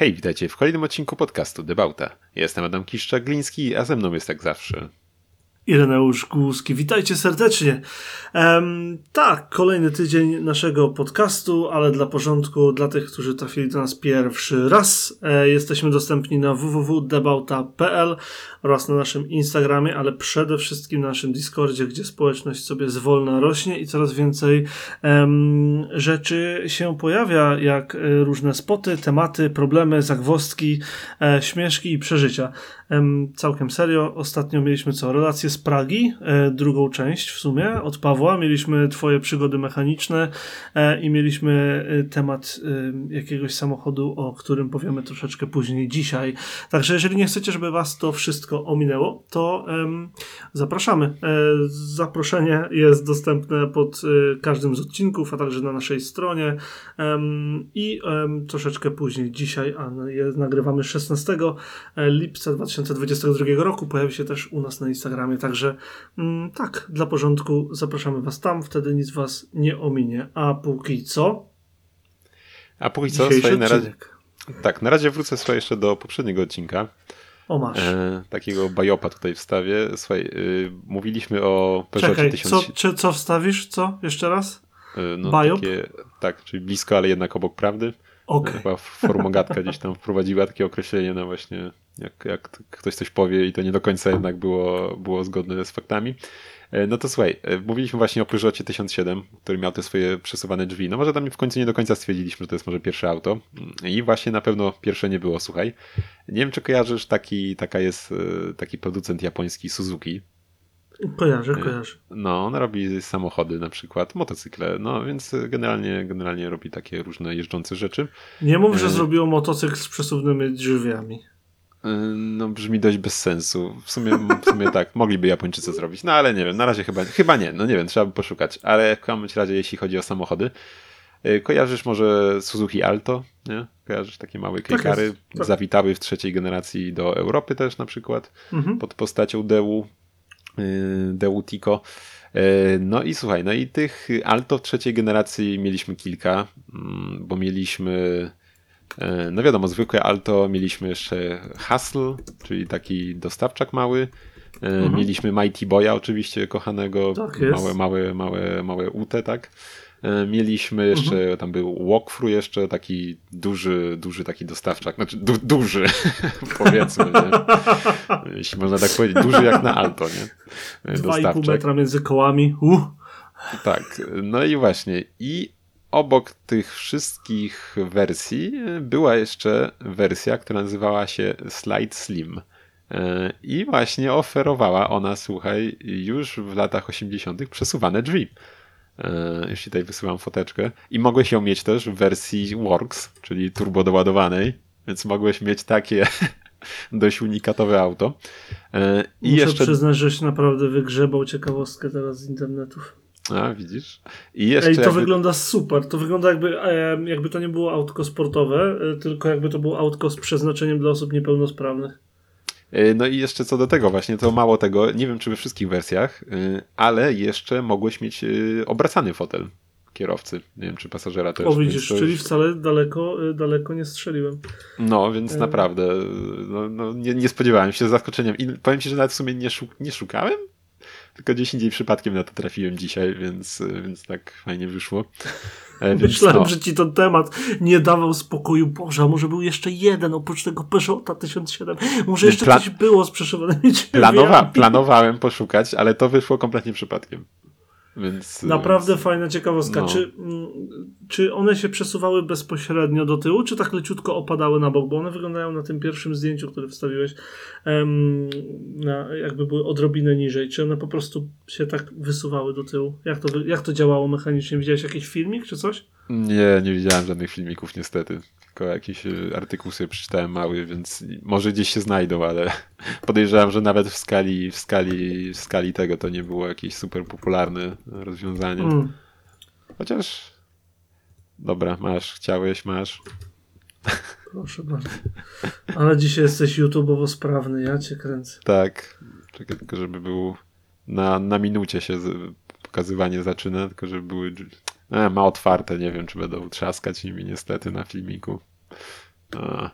Hej, witajcie w kolejnym odcinku podcastu Debauta. Jestem Adam Kiszczak-Gliński, a ze mną jest jak zawsze Ireneusz Głuski. Witajcie serdecznie. Um, tak, kolejny tydzień naszego podcastu, ale dla porządku, dla tych, którzy trafili do nas pierwszy raz, e, jesteśmy dostępni na www.debauta.pl oraz na naszym Instagramie, ale przede wszystkim na naszym Discordzie, gdzie społeczność sobie zwolna rośnie i coraz więcej um, rzeczy się pojawia, jak e, różne spoty, tematy, problemy, zagwozdki, e, śmieszki i przeżycia. Całkiem serio, ostatnio mieliśmy co? Relacje z Pragi, e, drugą część w sumie od Pawła. Mieliśmy Twoje przygody mechaniczne e, i mieliśmy e, temat jakiegoś samochodu, o którym powiemy troszeczkę później dzisiaj. Także jeżeli nie chcecie, żeby Was to wszystko ominęło, to zapraszamy. Zaproszenie jest dostępne pod każdym z odcinków, a także na naszej stronie i troszeczkę później dzisiaj, a nagrywamy 16 lipca 2022 roku. Pojawi się też u nas na Instagramie Także mm, tak, dla porządku zapraszamy Was tam, wtedy nic Was nie ominie. A póki co. A póki co, swoje na razie. Tak, na razie wrócę swoje jeszcze do poprzedniego odcinka. O masz. E, takiego bajopa tutaj wstawię. Słuchaj, y, mówiliśmy o Peugeotie Czekaj, 1000... co, czy, co wstawisz? Co? Jeszcze raz? Y, no, Bajop? Takie, tak, czyli blisko, ale jednak obok prawdy. Okay. Chyba formogatka gdzieś tam wprowadziła takie określenie na właśnie, jak, jak ktoś coś powie i to nie do końca jednak było, było zgodne z faktami. E, no to słuchaj, e, mówiliśmy właśnie o Peugeotie 1007, który miał te swoje przesuwane drzwi. No może tam w końcu nie do końca stwierdziliśmy, że to jest może pierwsze auto. I właśnie na pewno pierwsze nie było, słuchaj. Nie wiem, czy kojarzysz, taki, taka jest e, taki producent japoński Suzuki. Kojarzę, kojarzę. No, on robi samochody na przykład, motocykle, no więc generalnie, generalnie robi takie różne jeżdżące rzeczy. Nie mów, że e... zrobiło motocykl z przesuwnymi drzwiami. E, no brzmi dość bez sensu. W sumie, w sumie tak, mogliby Japończycy zrobić, no ale nie wiem, na razie chyba, chyba nie, no nie wiem, trzeba by poszukać. Ale w każdym razie, jeśli chodzi o samochody, kojarzysz może Suzuki Alto, nie? Kojarzysz takie małe kejkary, tak tak. zawitały w trzeciej generacji do Europy też na przykład, mhm. pod postacią Deu, Y, Deutico. Y, no i słuchaj, no i tych Alto trzeciej generacji mieliśmy kilka, mm, bo mieliśmy, y, no wiadomo, zwykłe Alto, mieliśmy jeszcze Hustle, czyli taki dostawczak mały, mhm. mieliśmy Mighty Boya oczywiście kochanego, tak małe, małe, małe, małe UT, tak? E, mieliśmy jeszcze, mhm. tam był walkthrough jeszcze, taki duży, duży taki dostawczak, znaczy du, duży, powiedzmy, nie? jeśli można tak powiedzieć, duży jak na Alto, nie? E, Dwa pół metra między kołami. Uh. Tak, no i właśnie. I obok tych wszystkich wersji była jeszcze wersja, która nazywała się Slide Slim. E, I właśnie oferowała ona, słuchaj, już w latach 80. przesuwane drzwi. E, już tutaj wysyłam foteczkę. I mogłeś ją mieć też w wersji Works, czyli turbo doładowanej, więc mogłeś mieć takie dość unikatowe auto. E, I Muszę jeszcze... przyznać, żeś naprawdę wygrzebał ciekawostkę teraz z internetów. A, widzisz? I jeszcze Ej, to jakby... wygląda super. To wygląda jakby, jakby to nie było autko sportowe, e, tylko jakby to było autko z przeznaczeniem dla osób niepełnosprawnych. E, no i jeszcze co do tego właśnie, to mało tego, nie wiem czy we wszystkich wersjach, e, ale jeszcze mogłeś mieć e, obracany fotel kierowcy. Nie wiem, czy pasażera też. O widzisz, czyli wcale daleko, daleko nie strzeliłem. No, więc naprawdę no, no, nie, nie, spodziewałem się z zaskoczeniem. I powiem ci, że nawet w sumie nie, szuk nie szukałem, tylko gdzieś indziej przypadkiem na to trafiłem dzisiaj, więc, więc tak fajnie wyszło. E, Myślałem, no. że ci ten temat nie dawał spokoju. Boże, a może był jeszcze jeden oprócz tego Peugeota 1007. Może jeszcze Pla coś było z przeszywanymi Planowa Planowałem poszukać, ale to wyszło kompletnie przypadkiem. Więc, Naprawdę więc, fajna ciekawostka. No. Czy, mm, czy one się przesuwały bezpośrednio do tyłu, czy tak leciutko opadały na bok? Bo one wyglądają na tym pierwszym zdjęciu, które wstawiłeś, um, na, jakby były odrobinę niżej. Czy one po prostu się tak wysuwały do tyłu? Jak to, jak to działało mechanicznie? Widziałeś jakiś filmik czy coś? Nie, nie widziałem żadnych filmików niestety. Tylko jakiś e, artykuł sobie przeczytałem mały, więc może gdzieś się znajdą, ale podejrzewam, że nawet w skali, w skali, w skali tego to nie było jakieś super popularne rozwiązanie. Mm. Chociaż dobra, masz, chciałeś, masz. Proszę bardzo. Ale dzisiaj jesteś YouTube'owo sprawny, ja cię kręcę. Tak, czekaj tylko, żeby był na, na minucie się pokazywanie zaczyna, tylko żeby były E, ma otwarte, nie wiem, czy będą trzaskać nimi niestety na filmiku. A.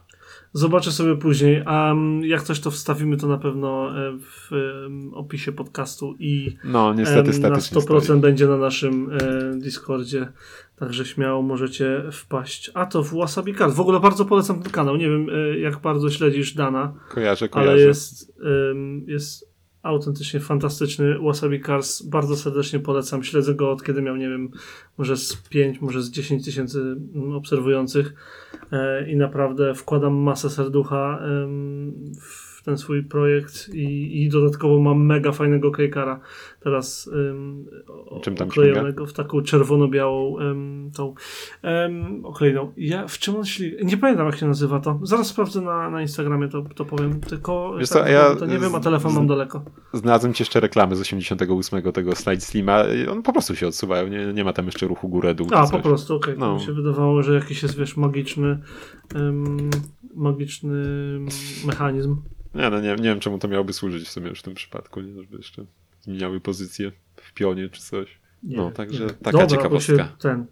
Zobaczę sobie później. A um, jak coś to wstawimy, to na pewno e, w um, opisie podcastu i no, niestety, um, na 100% stoi. będzie na naszym e, Discordzie. Także śmiało możecie wpaść. A to w Wasabi Card. W ogóle bardzo polecam ten kanał. Nie wiem, e, jak bardzo śledzisz Dana. Kojarzę, kojarzę. Ale jest, jest autentycznie fantastyczny. Wasabi Cars bardzo serdecznie polecam. Śledzę go od kiedy miał, nie wiem, może z 5, może z 10 tysięcy obserwujących e, i naprawdę wkładam masę serducha w ten swój projekt i, i dodatkowo mam mega fajnego kejkara teraz um, oklejonego w taką czerwono-białą um, tą um, oklejoną. Ja, w czym on śli... Nie pamiętam jak się nazywa to. Zaraz sprawdzę na, na Instagramie to, to powiem, tylko Wiesz tak, co, ja to nie wiem, a telefon z, mam daleko. Znalazłem ci jeszcze reklamy z 88 tego Slide Slima. On po prostu się odsuwają, nie, nie ma tam jeszcze ruchu górę-dół. A, po prostu, okej. Okay. No. Mi się wydawało, że jakiś jest, wiesz, magiczny um, magiczny mechanizm. Nie, no nie, nie wiem, czemu to miałoby służyć w sumie już w tym przypadku, nie? Żeby jeszcze zmieniały pozycję w pionie czy coś. Nie, no, także nie. taka Dobra, ciekawostka. Się ten.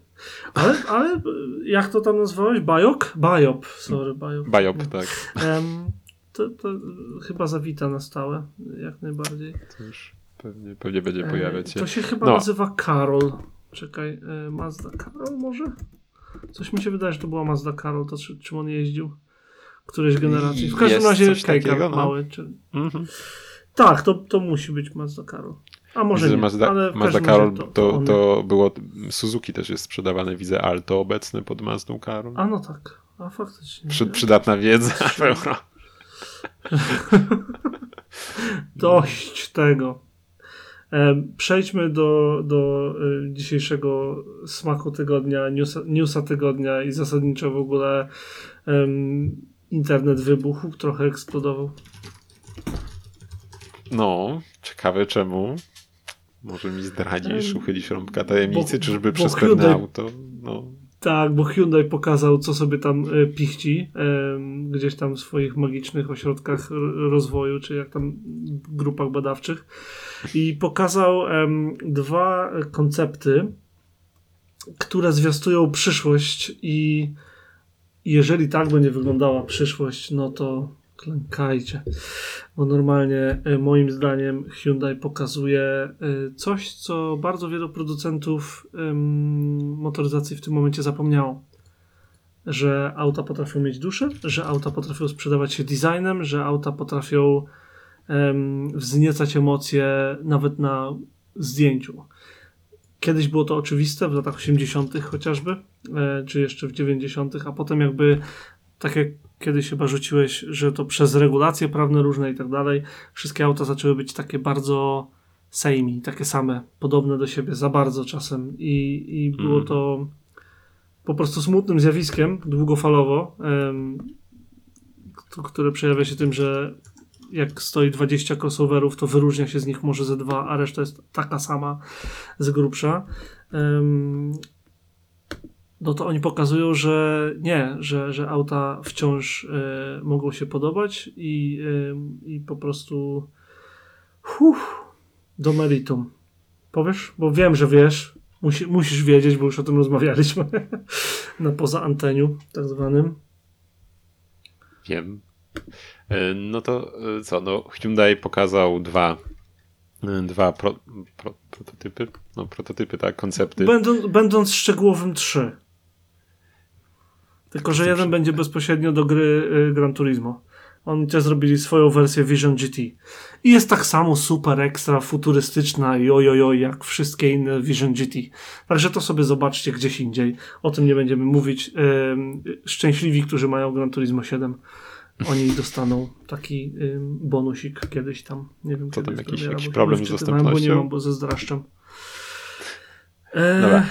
Ale, ale jak to tam nazwałeś? Bajok? Bajop, sorry, Bajop. Bajop, no. tak. Um, to, to chyba zawita na stałe, jak najbardziej. To już pewnie, pewnie będzie pojawiać się. To się chyba no. nazywa Karol. Czekaj, e, Mazda Karol może? Coś mi się wydaje, że to była Mazda Karol, to czy, czym on jeździł? Którejś generacji. W każdym razie Kejka no. mały. Czy... Mhm. Tak, to, to musi być Mazda Karol. A może Widzę, nie, Mazda, ale w Mazda Karol to, to, to, było. Suzuki też jest sprzedawane, widzę Alto obecne pod Mazdą Karol. A no tak, a faktycznie. Przy, przydatna wiedza. Dość tego. Przejdźmy do, do e, dzisiejszego smaku tygodnia, newsa, newsa tygodnia i zasadniczo w ogóle em, internet wybuchł, trochę eksplodował. No, ciekawe czemu. Może mi zdradzisz, Em, uchylisz rąbka tajemnicy, bo- czyżby bo przez Hyundai- pewne auto? No, Tak, bo Hyundai pokazał, co sobie tam e, pichci gdzieś tam w swoich magicznych ośrodkach rozwoju, czy jak tam grupach badawczych. I pokazał dwa koncepty, które zwiastują przyszłość i jeżeli tak będzie wyglądała przyszłość, no to klękajcie. Bo normalnie e, moim zdaniem Hyundai pokazuje e, coś, co bardzo wielu producentów motoryzacji w tym momencie zapomniało. Że auta potrafią mieć duszę, że auta potrafią sprzedawać się designem, że auta potrafią wzniecać emocje nawet na zdjęciu. Kiedyś było to oczywiste, w latach 80. chociażby, e, czy jeszcze w 90., a potem jakby tak jak kiedyś chyba rzuciłeś, że to przez regulacje prawne różne i tak dalej, wszystkie auta zaczęły być takie bardzo samey, takie same, podobne do siebie za bardzo czasem i, i było Mhm. to po prostu smutnym zjawiskiem długofalowo, które przejawia się tym, że jak stoi 20 crossoverów, to wyróżnia się z nich może ze dwa, a reszta jest taka sama z grubsza. Em, no to oni pokazują, że nie, że, że auta wciąż e, mogą się podobać i, e, i po prostu huh, do meritum. Powiesz? Bo wiem, że wiesz. Musi, musisz wiedzieć, bo już o tym rozmawialiśmy na poza anteniu, tak zwanym. wiem. E, No to e, co, no Hyundai pokazał dwa, e, dwa pro, pro, prototypy, no prototypy, tak, koncepty. Będą, będąc szczegółowym 3. Tylko, że jeden trzy. będzie bezpośrednio do gry Gran Turismo. Oni też zrobili swoją wersję Vision GT. I jest tak samo super ekstra, futurystyczna i ojojo jak wszystkie inne Vision GT. Także to sobie zobaczcie gdzieś indziej. O tym nie będziemy mówić. Szczęśliwi, którzy mają Gran Turismo 7, oni dostaną taki ym, bonusik kiedyś tam. Nie wiem, Co tam, jakiś- premiera, jakiś problem z wczytywałem, Bo nie dostępnością? mam, bo zezdraszczam. E, Dobra.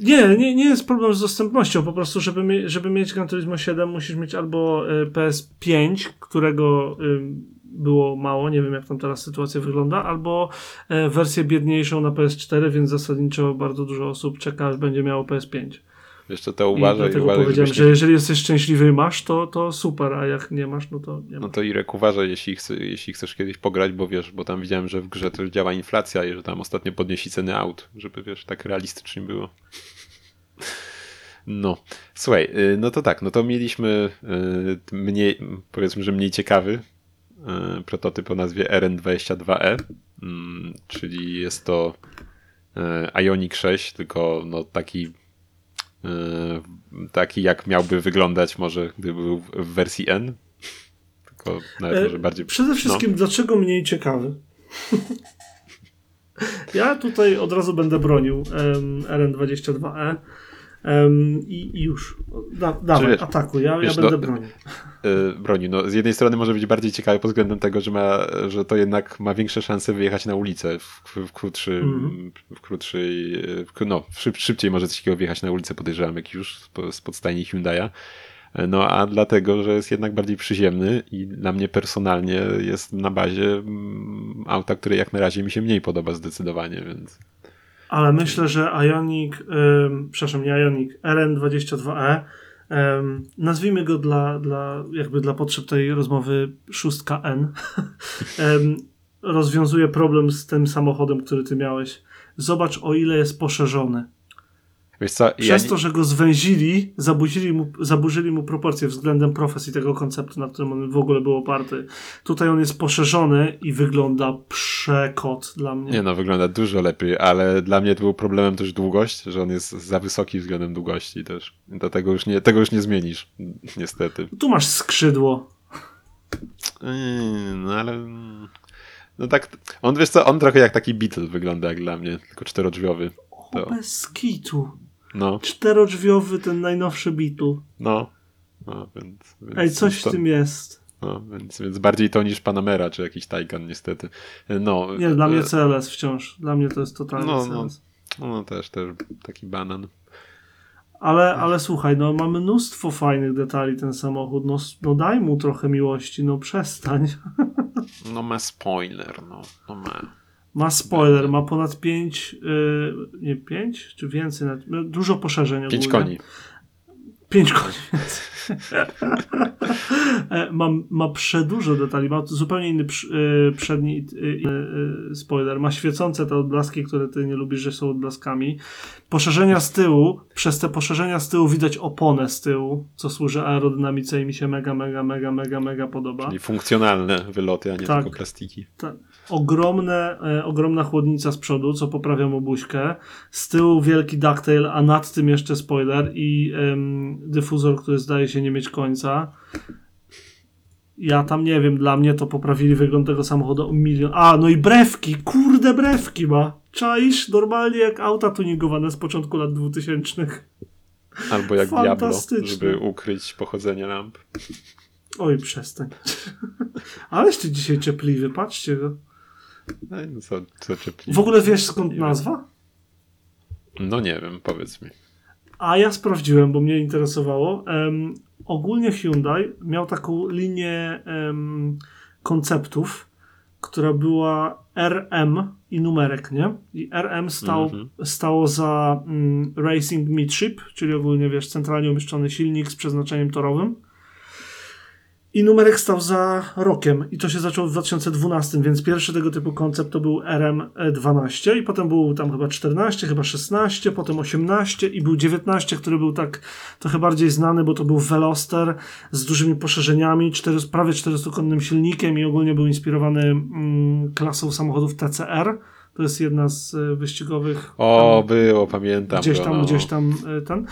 Nie, nie, nie jest problem z dostępnością. Po prostu, żeby, żeby mieć Gran Turismo 7, musisz mieć albo y, PS5, którego było mało, nie wiem jak tam teraz sytuacja wygląda, albo e, wersję biedniejszą na PS4, więc zasadniczo bardzo dużo osób czeka, aż będzie miało PS5. Co, to I uważaj, dlatego uważaj, powiedziałem, że nie, jeżeli jesteś szczęśliwy i masz, to, to super, a jak nie masz, no to nie ma. no to Irek uważaj, jeśli, chce, jeśli chcesz kiedyś pograć, bo wiesz, bo tam widziałem, że w grze też działa inflacja i że tam ostatnio podnieśli ceny aut, żeby wiesz, tak realistycznie było. No, słuchaj, y, no to tak, no to mieliśmy y, mniej, powiedzmy, że mniej ciekawy y, prototyp o nazwie RN22E, mm, czyli jest to Ionic 6, tylko no taki taki jak miałby wyglądać może gdyby był w wersji N, tylko nawet e, może bardziej... Przede wszystkim no. dlaczego mniej ciekawy? ja tutaj od razu będę bronił um, RN22E Um, i, i, już. Da, dawaj, wiesz, atakuj, ja, wiesz, ja będę no, bronił. Yy, bronił. No, z jednej strony może być bardziej ciekawy pod względem tego, że, ma, że to jednak ma większe szanse wyjechać na ulicę w, w, krótszy, mm. w krótszej, no szyb, szybciej może coś takiego wjechać na ulicę, podejrzewam, jak już z podstajni Hyundai'a. No a dlatego, że jest jednak bardziej przyziemny i dla mnie personalnie jest na bazie mm, auta, które jak na razie mi się mniej podoba zdecydowanie, więc ale myślę, że Ionic, yy, przepraszam, nie Ionic, RN22E, yy, nazwijmy go dla, dla, jakby dla potrzeb tej rozmowy 6N, yy, rozwiązuje problem z tym samochodem, który ty miałeś. Zobacz, o ile jest poszerzony. Co, Przez ja to, że go zwęzili, zaburzyli mu, zaburzyli mu proporcje względem profesji tego konceptu, na którym on w ogóle był oparty. Tutaj on jest poszerzony i wygląda przekot dla mnie. Nie no, wygląda dużo lepiej, ale dla mnie to był problemem też długość, że on jest za wysoki względem długości też. Do tego już nie, tego już nie zmienisz, niestety. Tu masz skrzydło. Yy, no ale... No tak, on wiesz co, on trochę jak taki Beetle wygląda jak dla mnie, tylko czterodrzwiowy. To. Bez kitu. No. Czterodrzwiowy, ten najnowszy Beetle. No. no więc, więc Ej, coś w tym jest. No, więc, więc bardziej to niż Panamera, czy jakiś Taycan niestety. No, Nie, dla mnie e, CLS wciąż. Dla mnie to jest totalnie no, CLS. No, no też, też taki banan. Ale, ale słuchaj, no mamy mnóstwo fajnych detali ten samochód. No, no daj mu trochę miłości, no przestań. No ma spoiler, no, no ma. Ma spoiler, ma ponad 5, yy, nie 5 czy więcej, no, dużo poszerzeń. 5 koni. 5 koni. E, ma, ma przedużo detali, ma zupełnie inny y, przedni y, y, spoiler. Ma świecące te odblaski, które ty nie lubisz, że są odblaskami. Poszerzenia z tyłu, przez te poszerzenia z tyłu widać oponę z tyłu, co służy aerodynamice i mi się mega, mega, mega, mega, mega podoba. Czyli funkcjonalne wyloty, a nie tak, tylko plastiki. Tak ogromne, e, ogromna chłodnica z przodu, co poprawia mu buźkę. Z tyłu wielki ducktail, a nad tym jeszcze spoiler i dyfuzor, który zdaje się nie mieć końca. Ja tam nie wiem, dla mnie to poprawili wygląd tego samochodu o milion. A, no i brewki, kurde brewki ma. Czaisz? Normalnie jak auta tuningowane z początku lat 2000. Albo jak Diablo, żeby ukryć pochodzenie lamp. Oj, przestań. Aleś ty dzisiaj ciepliwy, patrzcie go. No, no co, co. W ogóle wiesz skąd nazwa? No nie wiem, powiedz mi. A ja sprawdziłem, bo mnie interesowało. Um, ogólnie Hyundai miał taką linię um, konceptów, która była RM i numerek, nie? I RM stał, mm -hmm. stało za um, Racing Midship, czyli ogólnie, wiesz, centralnie umieszczony silnik z przeznaczeniem torowym. I numerek stał za rokiem. I to się zaczęło w 2012, więc pierwszy tego typu koncept to był RM12 i potem był tam chyba 14, chyba 16, potem 18 i był 19, który był tak trochę bardziej znany, bo to był Veloster z dużymi poszerzeniami, 4, prawie 400-konnym silnikiem i ogólnie był inspirowany mm, klasą samochodów TCR to jest jedna z e, wyścigowych. O, tam, było, pamiętam. Gdzieś tam, no. gdzieś tam e, ten.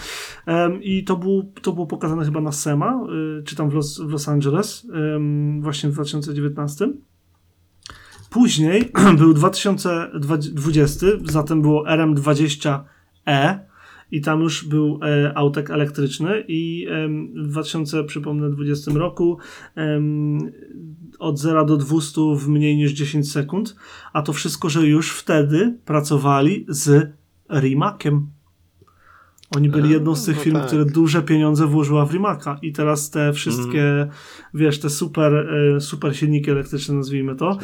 Um, I to, był, to było pokazane chyba na SEMA, y, czy tam w Los, w Los Angeles, um, właśnie w 2019. Później był 2020, zatem było RM20E i tam już był e, autek elektryczny i e, w 2020 roku e, od 0 do 200 w mniej niż 10 sekund, a to wszystko, że już wtedy pracowali z Rimakiem. Oni byli jedną z tych no firm, tak. które duże pieniądze włożyła w Rimaka i teraz te wszystkie, mm. wiesz, te super, e, super silniki elektryczne, nazwijmy to.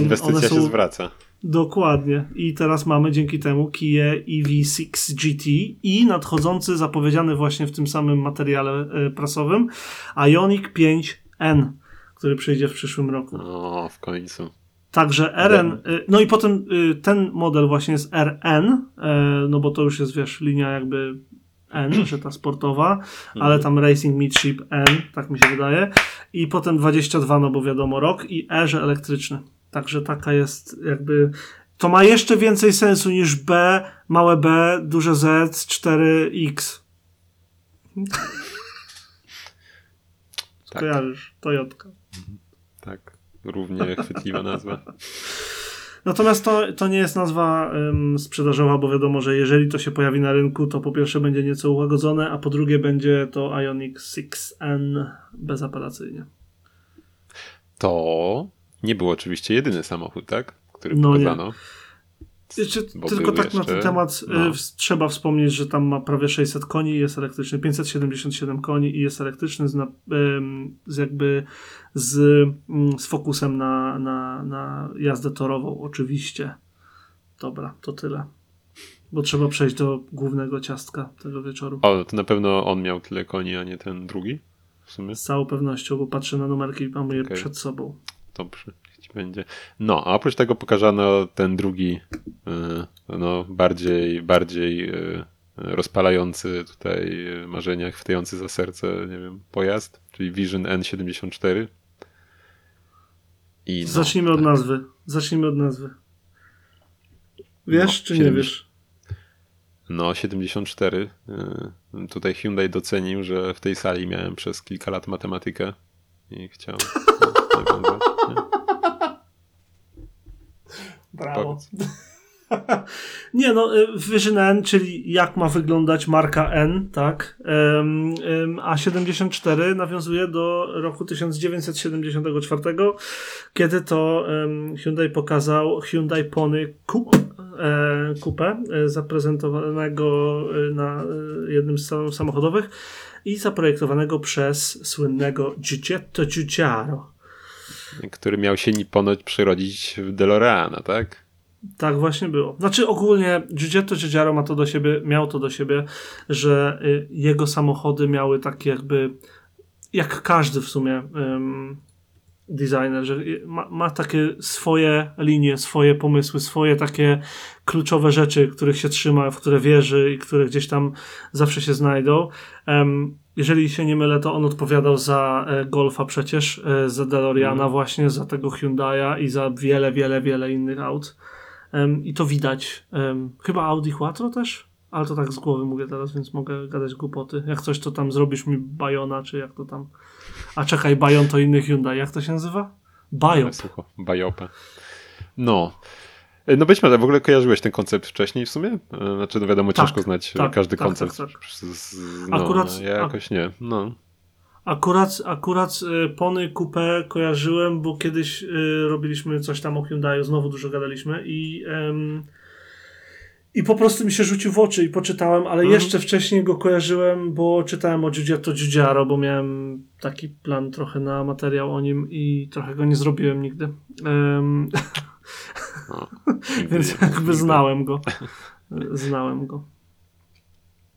Inwestycja są, się zwraca. Dokładnie. I teraz mamy dzięki temu Kia EV6 GT i nadchodzący, zapowiedziany właśnie w tym samym materiale e, prasowym, Ioniq 5N który przyjdzie w przyszłym roku. O, w końcu. Także RN, y, no i potem y, ten model właśnie jest RN, y, no bo to już jest, wiesz, linia jakby N, że ta sportowa, ale tam Racing Midship N, tak mi się wydaje. I potem 22, no bo wiadomo, rok i E, że elektryczny. Także taka jest jakby. To ma jeszcze więcej sensu niż B, małe B, duże Z, 4X. Tak. Kojarzysz, Toyotka. Równie chwytliwa nazwa. Natomiast to, to nie jest nazwa ym, sprzedażowa, bo wiadomo, że jeżeli to się pojawi na rynku, to po pierwsze będzie nieco ułagodzone, a po drugie będzie to Ioniq 6N bezapelacyjnie. To nie był oczywiście jedyny samochód, tak? Który No nie. Jeszcze, tylko tak na ten jeszcze- temat y, no. w- trzeba wspomnieć, że tam ma prawie 600 koni i jest elektryczny, 577 koni i jest elektryczny z, na, z jakby z, mm, z fokusem na, na, na jazdę torową, oczywiście. Dobra, to tyle. Bo trzeba przejść do głównego ciastka tego wieczoru. O, to na pewno on miał tyle koni, a nie ten drugi. W sumie. Z całą pewnością, bo patrzę na numerki i mam je Okej. przed sobą. Dobrze, będzie. No, a oprócz tego pokazano ten drugi, y, no, bardziej, bardziej y, rozpalający tutaj marzenia, chwytający za serce, nie wiem, pojazd, czyli Vision N74. I no, Zacznijmy od tak. nazwy. Zacznijmy od nazwy. Wiesz No, czy nie 70. wiesz? No, 74. Y, Tutaj Hyundai docenił, że w tej sali miałem przez kilka lat matematykę i chciał no, nie? Brawo. Nie no, y, Vision N, czyli jak ma wyglądać marka N, tak? A 74 nawiązuje do roku 1974, kiedy to Hyundai pokazał Hyundai Pony Coupe, e, Coupe e, zaprezentowanego e, na jednym z salonów samochodowych i zaprojektowanego przez słynnego Giugietto Giugiaro. Który miał się ponoć przyrodzić w DeLoreana, tak? Tak właśnie było. Znaczy ogólnie Giugietto Giugiaro ma to do siebie, miał to do siebie, że y, jego samochody miały takie jakby, jak każdy w sumie ym, designer, że y, ma, ma takie swoje linie, swoje pomysły, swoje takie kluczowe rzeczy, których się trzyma, w które wierzy i które gdzieś tam zawsze się znajdą. Em, jeżeli się nie mylę, to on odpowiadał za e, Golfa przecież, e, za DeLoreana Mhm. właśnie, za tego Hyundai'a i za wiele, wiele, wiele innych aut. Em, I to widać. Em, chyba Audi Quattro też? Ale to tak z głowy mówię teraz, więc mogę gadać głupoty. Jak coś, to tam zrobisz mi Bayona, czy jak to tam. A czekaj, Bayon to inny Hyundai. Jak to się nazywa? Słucho, Bajopę. No. E, No być może w ogóle kojarzyłeś ten koncept wcześniej w sumie? E, Znaczy, no wiadomo, Tak, ciężko znać tak, każdy tak, koncept. tak, tak. Z, no, Akurat- ja jakoś nie. No. Akurat, akurat y, Pony Coupe kojarzyłem, bo kiedyś y, robiliśmy coś tam o Hyundaiu, znowu dużo gadaliśmy i i po prostu mi się rzucił w oczy i poczytałem, ale Mhm. jeszcze wcześniej go kojarzyłem, bo czytałem o Giugietto Giugiaro, bo miałem taki plan trochę na materiał o nim i trochę go nie zrobiłem nigdy. Em, no. więc jakby znałem go. Znałem go.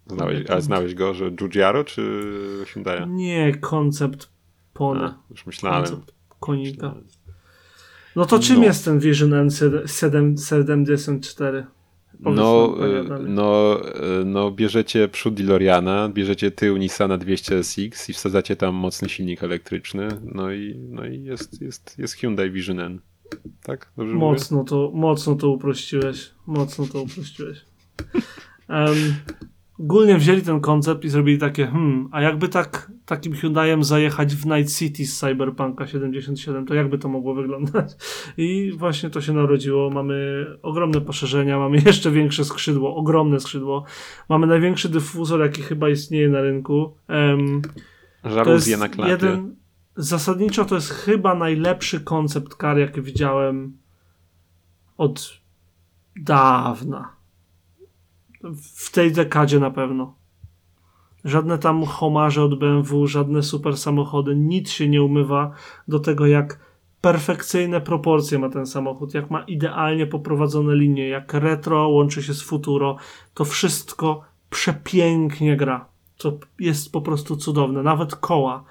Znałeś, ale znałeś go, że Giugiaro czy Hyundai? Nie, koncept Pony. A, już myślałem. Koncept konika. myślałem. No to czym No. jest ten Vision N74? Powiedz No, e, no, e, no, bierzecie przód DeLoreana, bierzecie tył Nissana 200SX i wsadzacie tam mocny silnik elektryczny, no i, no i jest, jest, jest Hyundai Vision N. Tak? Dobrze mówię? Mocno to, mocno to uprościłeś. Mocno to uprościłeś. Um, ogólnie wzięli ten koncept i zrobili takie, hmm, a jakby tak takim Hyundaiem zajechać w Night City z Cyberpunka 77, to jakby to mogło wyglądać? I właśnie to się narodziło. Mamy ogromne poszerzenia, mamy jeszcze większe skrzydło, ogromne skrzydło. Mamy największy dyfuzor, jaki chyba istnieje na rynku. Um, Żaluzje na klapie. jeden. Zasadniczo to jest chyba najlepszy koncept car, jaki widziałem od dawna. W tej dekadzie na pewno. Żadne tam homarze od BMW, żadne super samochody, nic się nie umywa do tego, jak perfekcyjne proporcje ma ten samochód, jak ma idealnie poprowadzone linie, jak retro łączy się z futuro. To wszystko przepięknie gra. To jest po prostu cudowne. Nawet koła,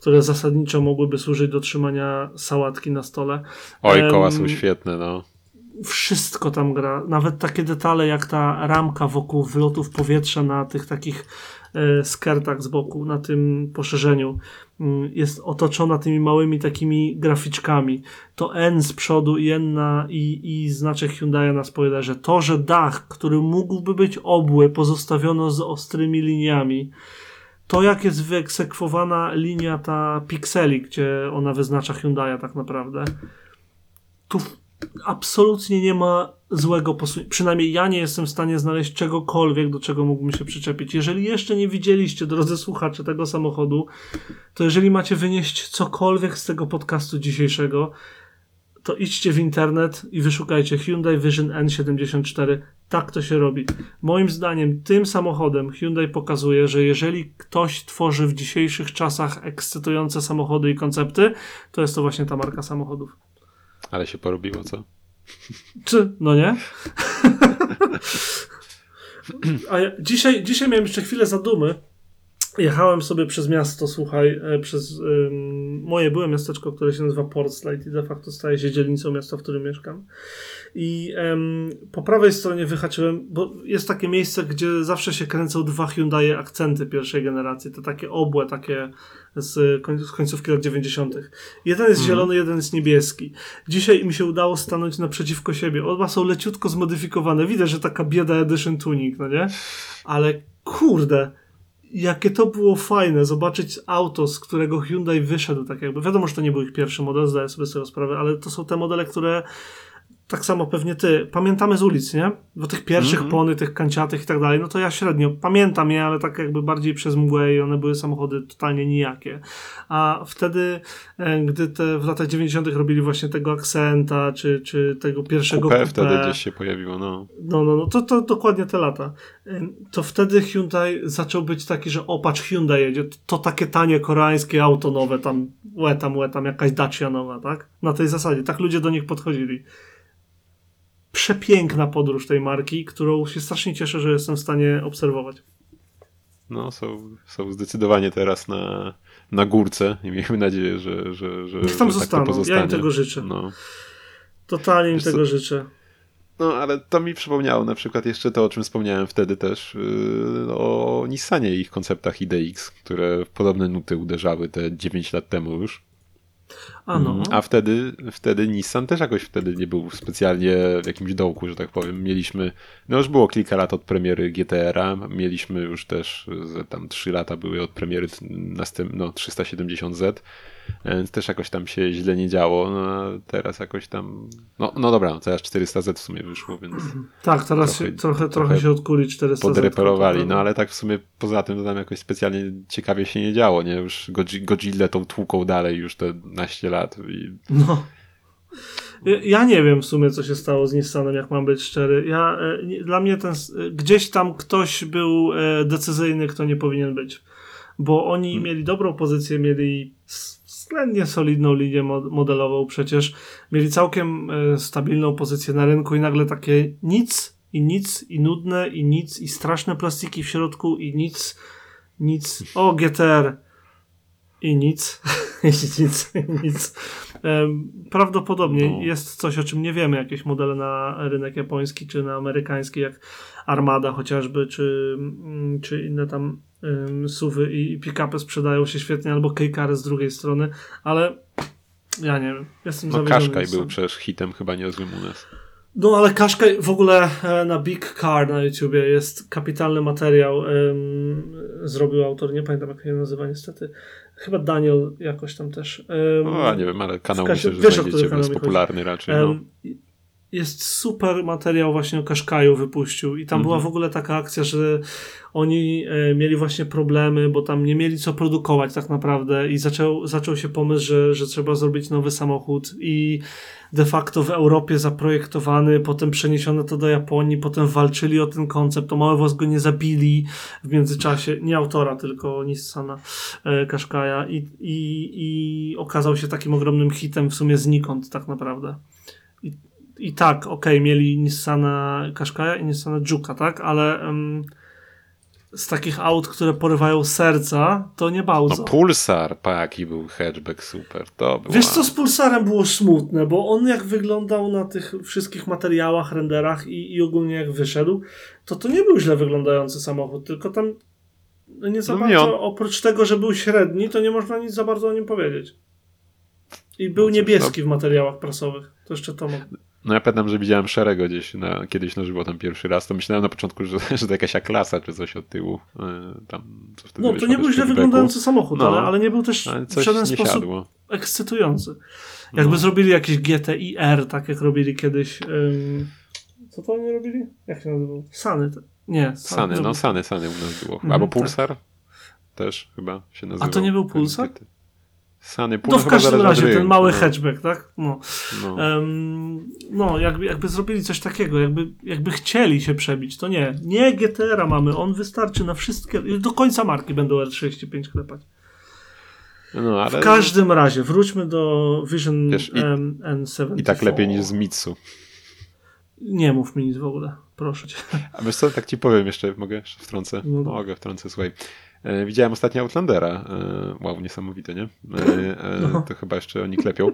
które zasadniczo mogłyby służyć do trzymania sałatki na stole. Oj, Em, koła są świetne, no. wszystko tam gra. Nawet takie detale jak ta ramka wokół wlotów powietrza na tych takich e, skertach z boku, na tym poszerzeniu. Mm, Jest otoczona tymi małymi takimi graficzkami. To N z przodu i N na, i, i znaczek Hyundai na spoilerze. To, że dach, który mógłby być obły, pozostawiono z ostrymi liniami. To, jak jest wyeksekwowana linia ta pikseli, gdzie ona wyznacza Hyundai tak naprawdę. Tu absolutnie nie ma złego posunięcia. Przynajmniej ja nie jestem w stanie znaleźć czegokolwiek, do czego mógłbym się przyczepić. Jeżeli jeszcze nie widzieliście, drodzy słuchacze, tego samochodu, to jeżeli macie wynieść cokolwiek z tego podcastu dzisiejszego, to idźcie w internet i wyszukajcie Hyundai Vision N74. Tak to się robi. Moim zdaniem tym samochodem Hyundai pokazuje, że jeżeli ktoś tworzy w dzisiejszych czasach ekscytujące samochody i koncepty, to jest to właśnie ta marka samochodów. Ale się porobiło, co? Czy, no nie? A ja, dzisiaj, dzisiaj miałem jeszcze chwilę zadumy. Jechałem sobie przez miasto, słuchaj, e, przez ym, moje byłe miasteczko, które się nazywa Portslade i de facto staje się dzielnicą miasta, w którym mieszkam. I em, po prawej stronie wyhaczyłem, bo jest takie miejsce, gdzie zawsze się kręcą dwa Hyundai akcenty pierwszej generacji. To takie obłe, takie z, koń, z końcówki lat 90. Jeden jest zielony, jeden jest niebieski. Dzisiaj mi się udało stanąć naprzeciwko siebie. Oba są leciutko zmodyfikowane. Widać, że taka bieda edition tuning, no nie? Ale kurde, jakie to było fajne zobaczyć auto, z którego Hyundai wyszedł, tak jakby. Wiadomo, że to nie był ich pierwszy model, zdaję sobie z tego sprawę, ale to są te modele, które tak samo pewnie ty, pamiętamy z ulic, nie? Bo tych pierwszych Mhm. pony, tych kanciatych i tak dalej, no to ja średnio pamiętam je, ale tak jakby bardziej przez mgłę i one były samochody totalnie nijakie. A wtedy, e, gdy te w latach 90. robili właśnie tego akcenta, czy, czy tego pierwszego Coupé coupé, wtedy gdzieś się pojawiło, no. no, no, no, to, to dokładnie te lata. Ym, To wtedy Hyundai zaczął być taki, że opatrz, Hyundai jedzie, to, to takie tanie koreańskie auto nowe, tam łe tam, łe tam, jakaś Dacia nowa, tak? Na tej zasadzie, tak ludzie do nich podchodzili. Przepiękna podróż tej marki, którą się strasznie cieszę, że jestem w stanie obserwować. No, są, są zdecydowanie teraz na, na górce i miejmy nadzieję, że, że, że, Niech tam że zostaną. tak Ja im tego życzę. No. Totalnie im Wiesz co? tego życzę. no, ale to mi przypomniało na przykład jeszcze to, o czym wspomniałem wtedy też, yy, o Nissanie i ich konceptach IDX, które w podobne nuty uderzały te 9 lat temu już. A no. Mm, A wtedy, wtedy Nissan też jakoś wtedy nie był specjalnie w jakimś dołku, że tak powiem. Mieliśmy, no już było kilka lat od premiery GTR-a, mieliśmy już też, tam 3 lata były od premiery następ, no 370Z, więc też jakoś tam się źle nie działo. No, teraz jakoś tam, no, no dobra, no teraz 400Z w sumie wyszło, więc Tak, teraz trochę- się, trochę, trochę, się odkuli 400 podreperowali. No ale tak w sumie poza tym to tam jakoś specjalnie ciekawie się nie działo, nie? Już Godzi- Godzilla tą tłuką dalej już te naście lat i No. Ja- nie wiem w sumie, co się stało z Nissanem, jak mam być szczery. Ja, e, dla mnie ten, e, gdzieś tam ktoś był e, decyzyjny, kto nie powinien być. Bo oni mieli dobrą pozycję, mieli względnie solidną linię mod- modelową przecież. Mieli całkiem e, stabilną pozycję na rynku i nagle takie nic i nic i nudne i nic i straszne plastiki w środku i nic, nic. O, GTR i nic, i nic, i nic. Prawdopodobnie No. jest coś, o czym nie wiemy, jakieś modele na rynek japoński czy na amerykański, jak Armada chociażby, czy, mm, czy inne tam suwy i, pick-upy sprzedają się świetnie, albo kejkary z drugiej strony, ale ja nie wiem, jestem no jestem. był przecież hitem chyba niezłym u nas. No ale Qashqai w ogóle e, na Big Car na YouTubie jest kapitalny materiał. zrobił autor, nie pamiętam jak się nazywa niestety. Chyba Daniel jakoś tam też. No, a nie wiem, ale kanał myślę, że wiesz, o znajdziecie, bo jest popularny raczej. No. Jest super materiał właśnie o Qashqaiu wypuścił i tam Mhm. była w ogóle taka akcja, że oni e, mieli właśnie problemy, bo tam nie mieli co produkować tak naprawdę i zaczął, zaczął się pomysł, że, że trzeba zrobić nowy samochód i de facto w Europie zaprojektowany, potem przeniesiono to do Japonii, potem walczyli o ten koncept, o mały włos go nie zabili w międzyczasie, nie autora, tylko Nissana e, Qashqai'a i, i, i okazał się takim ogromnym hitem w sumie znikąd tak naprawdę. I, tak, okej, mieli Nissana Qashqai'a i Nissana Juke'a, tak, ale em, z takich aut, które porywają serca, to nie No Bauza. Pulsar, pa, jaki był hatchback super. To była... Wiesz co, z Pulsarem było smutne, bo on jak wyglądał na tych wszystkich materiałach, renderach i, i ogólnie jak wyszedł, to to nie był źle wyglądający samochód, tylko tam no nie za No bardzo, nie, on- oprócz tego, że był średni, to nie można nic za bardzo o nim powiedzieć. I był No cóż, niebieski w materiałach prasowych. To jeszcze to mógł. No ja pamiętam, że widziałem szerego gdzieś na, kiedyś na żywo tam pierwszy raz, to myślałem na początku, że, że to jakaś klasa czy coś od tyłu. Yy, tam, No, to nie był źle wyglądający samochód, No. ale, ale nie był też w żaden sposób siadło. ekscytujący. Jakby No. zrobili jakieś GTI R, tak jak robili kiedyś. ym, co to oni robili? Jak się nazywał? Sany. te- Nie, Sany, no zrobili. Sany, Sany u nas było. Mhm, Albo tak. Pulsar też chyba się nazywał. to nie był Pulsar? Sany, No w każdym razie ten mały no. hatchback, tak? No, No. Em, no jakby, jakby zrobili coś takiego, jakby, jakby chcieli się przebić, to nie. Nie GTR-a mamy, on wystarczy na wszystkie, do końca marki będą R35 klepać. no, ale W każdym razie, wróćmy do Vision Wiesz, i- em, N74. i tak lepiej niż z Mitsu. Nie mów mi nic w ogóle, proszę cię. A wiesz co, tak ci powiem jeszcze, mogę jeszcze wtrącę? No. Mogę wtrącę, słuchaj. E, widziałem ostatnio Outlandera. E, wow, niesamowite, nie? E, No. To chyba jeszcze oni klepią.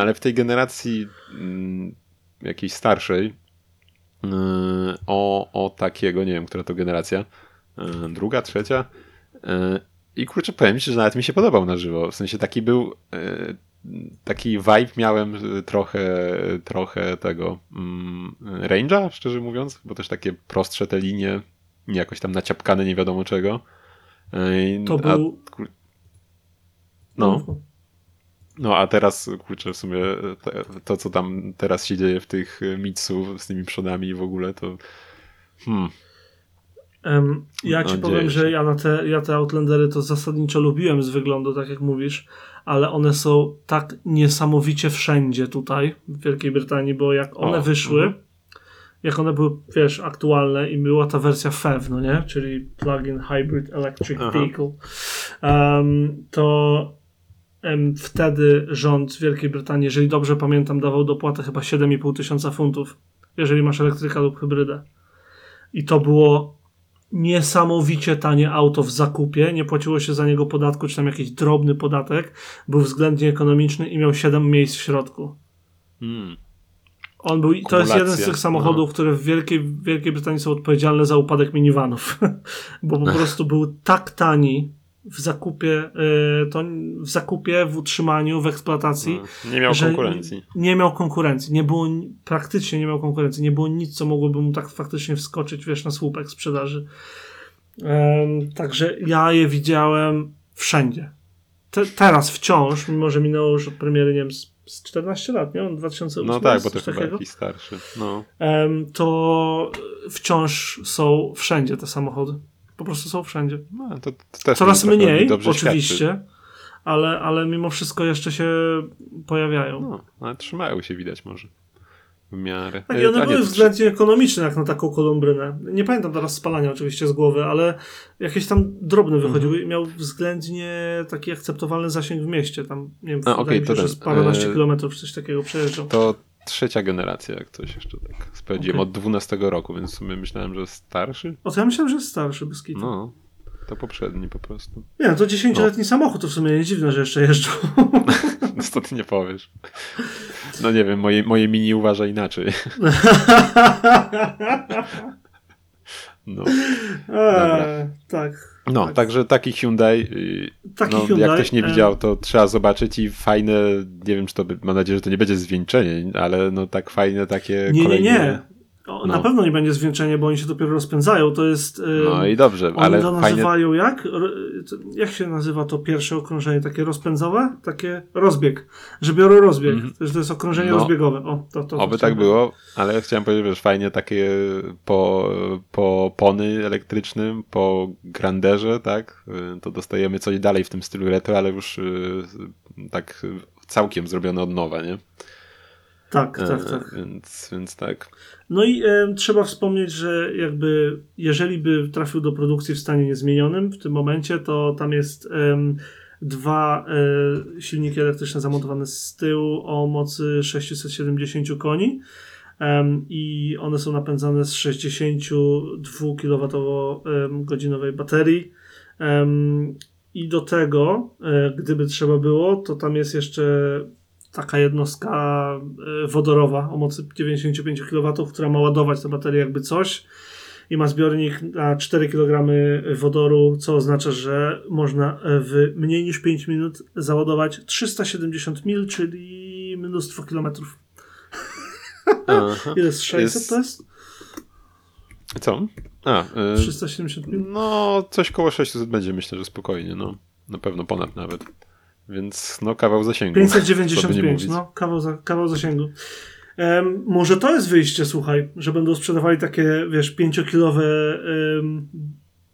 Ale w tej generacji mm, jakiejś starszej o, o takiego, nie wiem, która to generacja, druga, trzecia i kurczę, powiem ci, że nawet mi się podobał na żywo. W sensie taki był taki vibe miałem trochę, trochę tego mm, range'a, szczerze mówiąc, bo też takie prostsze te linie, nie jakoś tam naciapkane nie wiadomo czego. To a, był- kur- no, no a teraz, kurczę, w sumie to, co tam teraz się dzieje w tych e, Mitsu z tymi przodami i w ogóle, to hmm, Em, ja ci No, powiem, że ja, na te, ja te Outlandery to zasadniczo lubiłem z wyglądu, tak jak mówisz, ale one są tak niesamowicie wszędzie tutaj w Wielkiej Brytanii, bo jak one O, wyszły, mhm. Jak one były, wiesz, aktualne i była ta wersja FEV, no nie? Czyli Plug-in Hybrid Electric Aha. Vehicle, em, to em, wtedy rząd Wielkiej Brytanii, jeżeli dobrze pamiętam, dawał dopłatę chyba 7,5 tysiąca funtów, jeżeli masz elektryka lub hybrydę. I to było niesamowicie tanie auto w zakupie, nie płaciło się za niego podatku, czy tam jakiś drobny podatek, był względnie ekonomiczny i miał 7 miejsc w środku. hmm. On był, to jest jeden z tych samochodów, które w Wielkiej, Wielkiej Brytanii są odpowiedzialne za upadek minivanów, bo po prostu był tak tani w zakupie, y, to w zakupie, w utrzymaniu, w eksploatacji, No, nie miał konkurencji. Nie miał konkurencji. Nie było, ni- praktycznie nie miał konkurencji. Nie było nic, co mogłoby mu tak faktycznie wskoczyć, wiesz, na słupek sprzedaży. Także ja je widziałem wszędzie. Te, teraz wciąż, mimo że minęło już od premiery, nie wiem, z, z 14 lat, nie? On 2008 No tak, bo to chyba jakiś starszy. No. To wciąż są wszędzie te samochody. Po prostu są wszędzie. No, to, to Coraz mniej, oczywiście, Świadczy. ale, ale mimo wszystko jeszcze się pojawiają. No, ale trzymają się widać może. W miarę. Tak, i E, one a nie, były to względnie ekonomiczne jak na taką kolumbrynę. Nie pamiętam teraz spalania oczywiście z głowy, ale jakieś tam drobne Mhm. wychodziły i miał względnie taki akceptowalny zasięg w mieście. Tam, nie wiem, A, mi to się, że ten, z paręnaście e, kilometrów czy coś takiego przejeżdżał. To trzecia generacja, jak coś jeszcze tak sprawdziłem, Okej. od 12 roku, więc w sumie myślałem, że starszy. O, to ja myślałem, że jest starszy bez kitu. No, to poprzedni po prostu. Nie, no to 10-letni No. samochód, to w sumie nie dziwne, że jeszcze jeżdżą. No to ty nie powiesz. No nie wiem, moje, moje mini uważa inaczej. No, eee, tak. no Tak. także taki Hyundai, y, Taki no, Hyundai. jak ktoś nie e, widział, to trzeba zobaczyć i fajne, nie wiem czy to, by, mam nadzieję, że to nie będzie zwieńczenie, ale no tak fajne takie Nie, nie, kolejne... nie. O, Na No. pewno nie będzie zwieńczenie, bo oni się dopiero rozpędzają. To jest. em, No i dobrze, Oni ale to fajne... nazywają jak? Ro- Jak się nazywa to pierwsze okrążenie? Takie rozpędzowe? Takie rozbieg. Że biorą rozbieg. Mhm. To, jest, to jest okrążenie No. rozbiegowe. O, to, to, Oby tak było, ale ja chciałem powiedzieć, że fajnie takie po, po pony elektrycznym, po granderze, tak? Y, To dostajemy coś dalej w tym stylu retro, ale już y, tak całkiem zrobione od nowa, nie? Tak, tak, E, tak. Więc, więc tak. No i em, trzeba wspomnieć, że jakby jeżeli by trafił do produkcji w stanie niezmienionym w tym momencie, to tam jest em, dwa e, silniki elektryczne zamontowane z tyłu o mocy 670 koni. i one są napędzane z 62 kWh baterii. I do tego, e, gdyby trzeba było, to tam jest jeszcze taka jednostka e, wodorowa o mocy 95 kW, która ma ładować tę baterię jakby coś i ma zbiornik na 4 kg wodoru, co oznacza, że można w mniej niż 5 minut załadować 370 mil, czyli mnóstwo kilometrów. Ile jest 600 Jest- to jest? Co? A, y, 370 mil? no coś koło 600 będzie myślę, że spokojnie, no. Na pewno ponad nawet. Więc no kawał zasięgu. co by nie 595, mówić. no, kawał, za, kawał zasięgu. Em, może to jest wyjście, słuchaj, że będą sprzedawali takie, wiesz, 5-kilowe, em,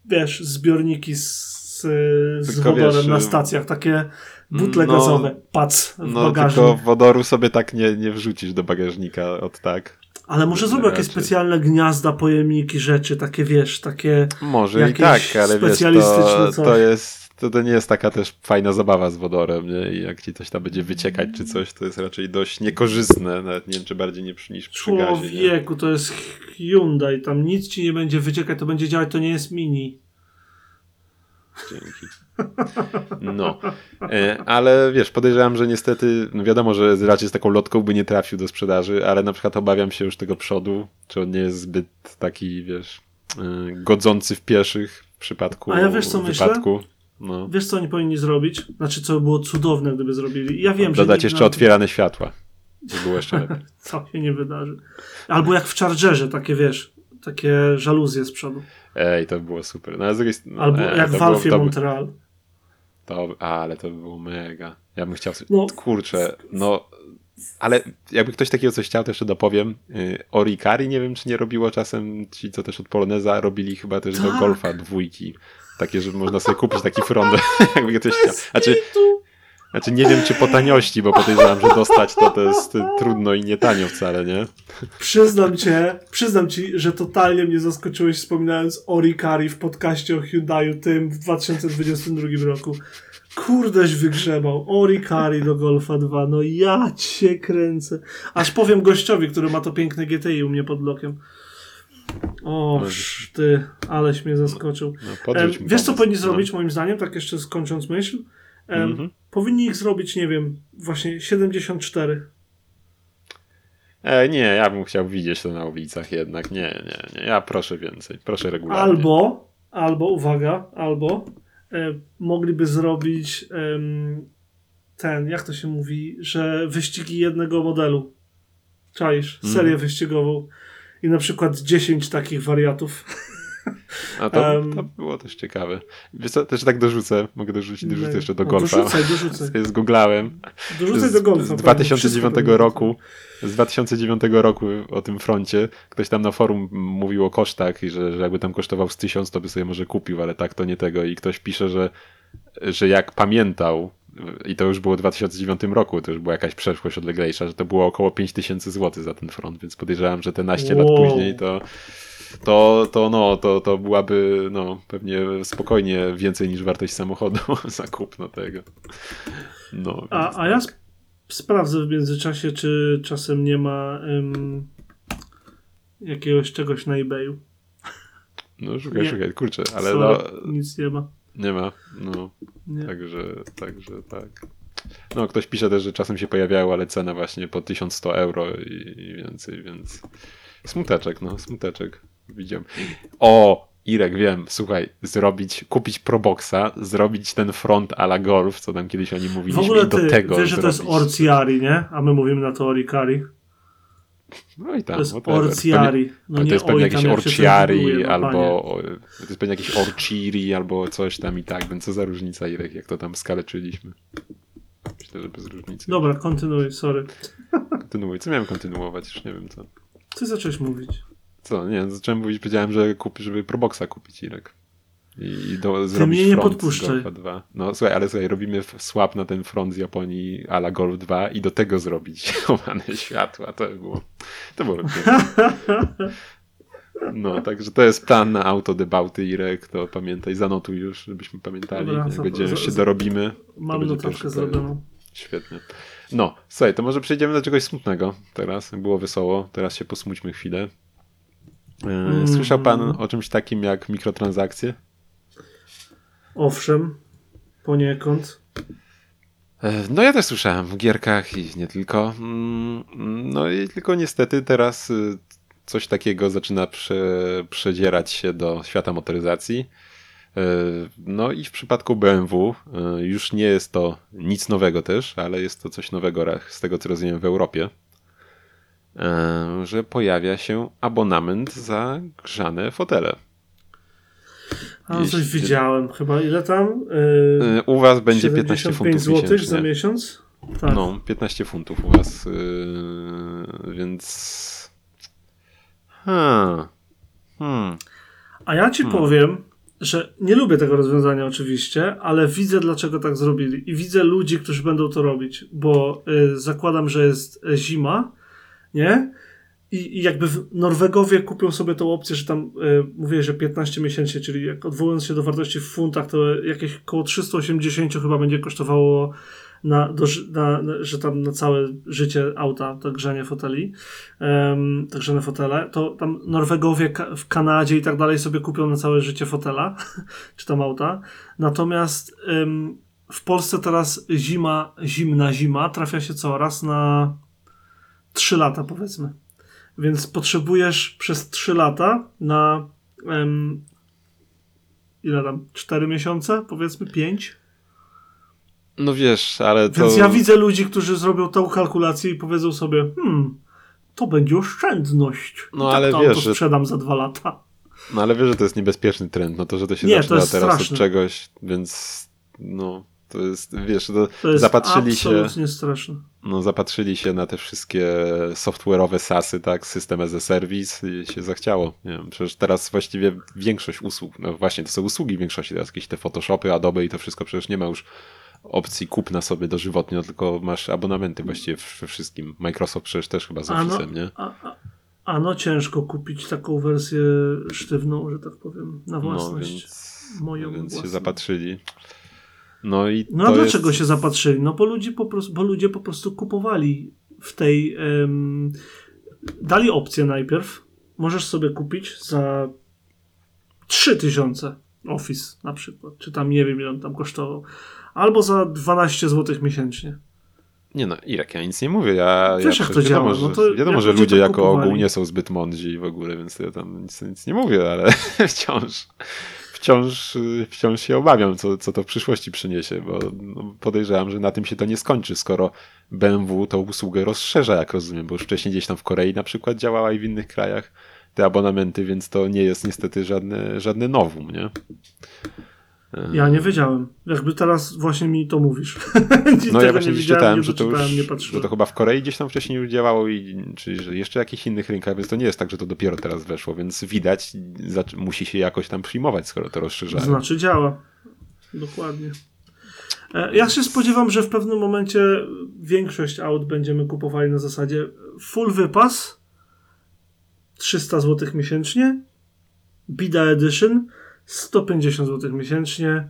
wiesz, zbiorniki z, z, Tylko wodorem wiesz, na y, stacjach, takie butle no, gazowe, pac w No bagażnik. tylko wodoru sobie tak nie, nie wrzucisz do bagażnika od tak. Ale może zrobią jakieś specjalne gniazda, pojemniki, rzeczy, takie, wiesz, takie... Może i Jakieś tak, ale wiesz, specjalistyczne to, to jest to, to nie jest taka też fajna zabawa z wodorem, nie? I jak ci coś tam będzie wyciekać czy coś, to jest raczej dość niekorzystne, nawet nie wiem, czy bardziej nie, niż przy gazie. Człowieku, to jest Hyundai, tam nic ci nie będzie wyciekać, to będzie działać, to nie jest mini. Dzięki. No, e, ale wiesz, podejrzewam, że niestety, no wiadomo, że raczej z taką lotką by nie trafił do sprzedaży, ale na przykład obawiam się już tego przodu, czy on nie jest zbyt taki, wiesz, e, godzący w pieszych w przypadku A ja wiesz, co myślę? No. Wiesz, co oni powinni zrobić? Znaczy, co by było cudowne, gdyby zrobili. Ja wiem, że... Dodać jeszcze nam- otwierane światła. To było jeszcze lepiej. Co się nie wydarzy. Albo jak w Chargerze, takie, wiesz, takie żaluzje z przodu. Ej, to było super. No, strony, no, Albo jak to w Alfie to, Montreal. to, ale to by było mega. Ja bym chciał. No. Kurczę, no. Ale jakby ktoś takiego coś chciał, to jeszcze dopowiem. Y, Orikari, nie wiem, czy nie robiło czasem ci, co też od Poloneza robili chyba też do Tak. golfa dwójki. Takie, że można sobie kupić taki front, jakby ktoś chciał. Znaczy, znaczy, nie wiem, czy po taniości, bo podejrzewam, że dostać to, to jest trudno i nie tanio wcale, nie? Przyznam cię, przyznam ci, że totalnie mnie zaskoczyłeś wspominając o Ricari w podcaście o Hyundaiu tym w 2022 roku. Kurdeś wygrzebał. O Ricari do Golfa 2. No ja cię kręcę. Aż powiem gościowi, który ma to piękne GTI u mnie pod blokiem. O, ty, aleś mnie zaskoczył. No, Em, mi wiesz, co powinni No. zrobić, moim zdaniem, tak jeszcze skończąc myśl? Em, Mhm. Powinni ich zrobić, nie wiem, właśnie 74. E, nie, ja bym chciał widzieć to na ulicach jednak. Nie, nie, nie. Ja proszę więcej. Proszę regularnie. Albo, albo, uwaga, albo e, mogliby zrobić em, ten, jak to się mówi, że wyścigi jednego modelu. Czaisz, Mhm. serię wyścigową. I na przykład 10 takich wariatów. A to, Em. to było też ciekawe. Wiesz co, też tak dorzucę. Mogę dorzucić, dorzucę jeszcze do No, golfa. Dorzucaj, dorzucaj. Zgooglałem. Dorzucaj Z, do golfa. z pewnie. 2009 Wszystko roku. Z 2009 roku o tym froncie. Ktoś tam na forum mówił o kosztach i że, że jakby tam kosztował z 1000, to by sobie może kupił, ale tak to nie tego. I ktoś pisze, że, że jak pamiętał, i to już było w 2009 roku, to już była jakaś przeszłość odleglejsza, że to było około 5000 zł za ten front, więc podejrzewam, że te naście lat Wow. później to to, to, no, to, to byłaby no, pewnie spokojnie więcej niż wartość samochodu za kupno tego. No, A, a ja sp- sprawdzę w międzyczasie, czy czasem nie ma em, jakiegoś czegoś na eBayu. No szukaj, Nie. szukaj, kurczę, ale Sorry, no, nic nie ma. nie ma, no, Nie. także, także tak. No, ktoś pisze też, że czasem się pojawiają, ale cena właśnie po 1100 euro i, i więcej, więc smuteczek, no, smuteczek. Widziałem. O, Irek, wiem, słuchaj, zrobić, kupić Proboxa, zrobić ten front a la Golf, co tam kiedyś o nim W ogóle i do ty tego wiesz, że to jest Orciari, nie? A my mówimy na to Oricari. No i tam, To jest whatever. Orciari. No nie to jest pewnie oj, jakieś tam jak się coś Orciari no albo to jest pewnie jakieś Orciri albo coś tam i tak, więc co za różnica Irek, jak to tam skaleczyliśmy. Myślę, że bez różnicy. Dobra, kontynuuj, sorry. Kontynuuj. Co miałem kontynuować? Już nie wiem co. Ty zacząłeś mówić. Co? Nie, zacząłem mówić, powiedziałem, że kupi, żeby Proboxa kupić Irek. I do, zrobić mnie nie podpuszczaj. Golfa 2. No słuchaj, ale słuchaj, robimy swap na ten front z Japonii a la Golf 2 i do tego zrobić chowane światła. To by było, to było. No, także to jest plan na auto debauty Irek, to pamiętaj, zanotuj już, żebyśmy pamiętali. Dobra, jak będziemy się dorobimy. Mam notatkę zrobioną. Świetnie. No, słuchaj, to może przejdziemy do czegoś smutnego teraz. Było wesoło, teraz się posmućmy chwilę. E, Słyszał pan o czymś takim jak mikrotransakcje? Owszem, poniekąd. E, No ja też słyszałem w gierkach i nie tylko. Mm, No i tylko niestety teraz y, coś takiego zaczyna prze, przedzierać się do świata motoryzacji. E, No i w przypadku BMW e, już nie jest to nic nowego też, ale jest to coś nowego z tego co rozumiem w Europie. e, Że pojawia się abonament za grzane fotele. A Jeśli- coś widziałem chyba. Ile tam? Yy, U was będzie 15 funtów zł miesięcznie. za miesiąc? Tak. No, 15 funtów u was, yy, więc... Hmm. Hmm. A ja ci Hmm. powiem, że nie lubię tego rozwiązania oczywiście, ale widzę dlaczego tak zrobili i widzę ludzi, którzy będą to robić, bo y, zakładam, że jest e, zima, nie? I, I jakby Norwegowie kupią sobie tą opcję, że tam y, mówię, że 15 miesięcznie, czyli jak odwołując się do wartości w funtach, to jakieś około 380 chyba będzie kosztowało na, do, na, na, że tam na całe życie auta to grzanie foteli, um, to grzane fotele, to tam Norwegowie ka- w Kanadzie i tak dalej sobie kupią na całe życie fotela, czy tam auta. Natomiast w Polsce teraz zima, zimna zima trafia się co raz na 3 lata powiedzmy. Więc potrzebujesz przez 3 lata na em, ile tam? 4 miesiące? Powiedzmy 5? No wiesz, ale to... Więc ja widzę ludzi, którzy zrobią tą kalkulację i powiedzą sobie, hmm, to będzie oszczędność. No, tak ale to wiesz, że- sprzedam za dwa lata. No ale wiesz, że to jest niebezpieczny trend, no to, że to się Nie, to zaczyna jest teraz straszne. od czegoś, więc no... To jest, wiesz, to, To jest zapatrzyli się, absolutnie straszne. no, zapatrzyli się na te wszystkie software'owe sasy, tak, system as a service i się zachciało. Nie wiem, przecież teraz właściwie większość usług, no właśnie, to są usługi w większości, teraz jakieś te Photoshopy, Adobe i to wszystko przecież nie ma już opcji kupna sobie dożywotnio, tylko masz abonamenty właściwie we wszystkim. Microsoft przecież też chyba z no, Office'em, nie? a, a, a no ciężko kupić taką wersję sztywną, że tak powiem, na No, własność. więc, moją więc się własną. zapatrzyli. No i No a dlaczego jest... się zapatrzyli? No bo ludzie po prostu, bo ludzie po prostu kupowali w tej. em, dali opcję najpierw. Możesz sobie kupić za 3000 Office na przykład, czy tam nie wiem ile on tam kosztował, albo za 12 zł miesięcznie. Nie no, Irek, ja nic nie mówię. Ja, Wiesz, ja jak to wiadomo, działa, no to wiadomo, jak że ludzie jako kupowali? ogół nie są zbyt mądrzy w ogóle, więc ja tam nic, nic nie mówię, ale wciąż, wciąż, wciąż się obawiam, co, co to w przyszłości przyniesie, bo no, podejrzewam, że na tym się to nie skończy, skoro BMW tą usługę rozszerza, jak rozumiem, bo już wcześniej gdzieś tam w Korei na przykład działała i w innych krajach te abonamenty, więc to nie jest niestety żadne, żadne nowum, nie? Ja nie wiedziałem. Jakby teraz właśnie mi to mówisz. No ja właśnie nie czytałem, nie że to, już, nie że to chyba w Korei gdzieś tam wcześniej już działało, i, czyli że jeszcze jakichś innych rynkach, więc to nie jest tak, że to dopiero teraz weszło, więc widać, musi się jakoś tam przyjmować, skoro to rozszerzają. Znaczy działa. Dokładnie. E, Ja się spodziewam, że w pewnym momencie większość aut będziemy kupowali na zasadzie full wypas 300 zł miesięcznie, Bida Edition 150 zł miesięcznie.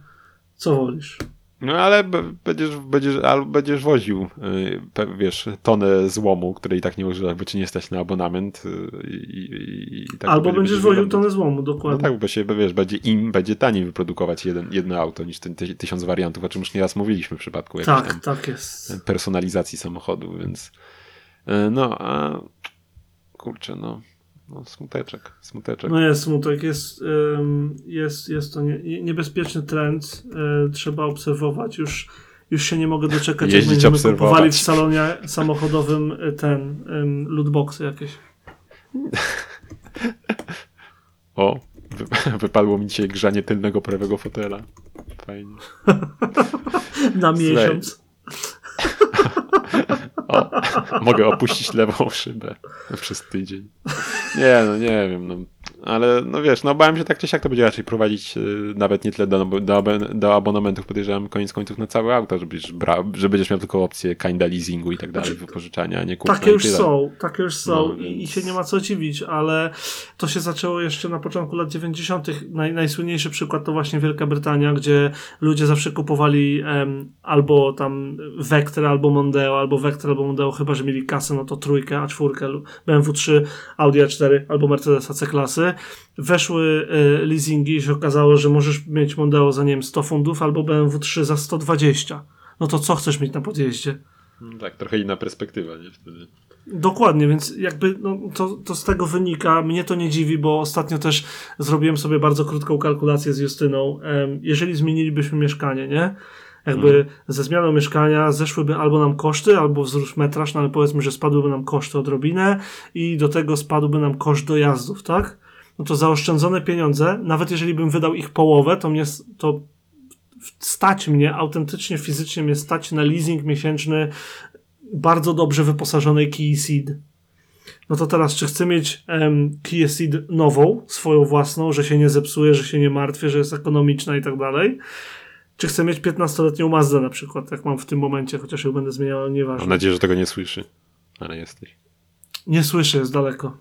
Co wolisz? No ale będziesz, będziesz, albo będziesz woził, y, pe- wiesz, tonę złomu, której i tak nie możesz jakby ci nie stać na abonament. y, I, i, i tak Albo będzie- będziesz będzie woził tonę złomu, No dokładnie. tak, bo się, bo wiesz, będzie im będzie taniej wyprodukować jeden, jedno auto niż ten ty, tysiąc wariantów, o czym już nieraz mówiliśmy w przypadku tak, tak jest. personalizacji samochodu, więc e, no, a kurczę, no, no smuteczek, smuteczek. No jest smutek, jest, jest, jest to nie, niebezpieczny trend, e, trzeba obserwować. Już, już się nie mogę doczekać, Jeździć, jak będziemy obserwować. kupowali w salonie samochodowym e, ten lootboxy jakieś. O, wy, wypadło mi dzisiaj grzanie tylnego prawego fotela. Fajnie. Na miesiąc. O, mogę opuścić lewą szybę przez tydzień. Nie, no nie wiem, no. Ale no wiesz, no bałem się tak czy siak to będzie raczej prowadzić y, nawet nie tyle do, do, do abonamentów, podejrzewam koniec końców na całe auto, żebyś bra, że będziesz miał tylko opcję kinda leasingu i tak dalej, Znaczy, wypożyczania, a nie kupna Takie już są, takie już są No, i, i się nie ma co dziwić, ale to się zaczęło jeszcze na początku lat 90. Naj, najsłynniejszy przykład to właśnie Wielka Brytania, gdzie ludzie zawsze kupowali em, albo tam Vectra, albo Mondeo, albo Vectra, albo Mondeo, chyba że mieli kasę, no to trójkę, A4, lub BMW 3, Audi A4 albo Mercedesa C-klasy. Weszły e, leasingi i się okazało, że możesz mieć Mondeo za nie wiem 100 funtów albo BMW 3 za 120. No to co chcesz mieć na podjeździe? No tak, trochę inna perspektywa, nie? Wtedy. Dokładnie, więc jakby no, to, to z tego wynika. Mnie to nie dziwi, bo ostatnio też zrobiłem sobie bardzo krótką kalkulację z Justyną. Jeżeli zmienilibyśmy mieszkanie, nie? Jakby ze zmianą mieszkania zeszłyby albo nam koszty, albo wzrósł metraż, no ale powiedzmy, że spadłyby nam koszty odrobinę i do tego spadłby nam koszt dojazdów, tak? No to zaoszczędzone pieniądze, nawet jeżeli bym wydał ich połowę, to mnie to stać mnie, autentycznie, fizycznie mnie stać na leasing miesięczny bardzo dobrze wyposażonej Kia Ceed. No to teraz, czy chcę mieć em, Kia Ceed nową, swoją własną, że się nie zepsuje, że się nie martwię, że jest ekonomiczna i tak dalej? Czy chcę mieć 15-letnią Mazdę na przykład, jak mam w tym momencie, chociaż ją będę zmieniał, ale Mam nieważne. nadzieję, że tego nie słyszy, ale jesteś. Nie słyszę, jest daleko.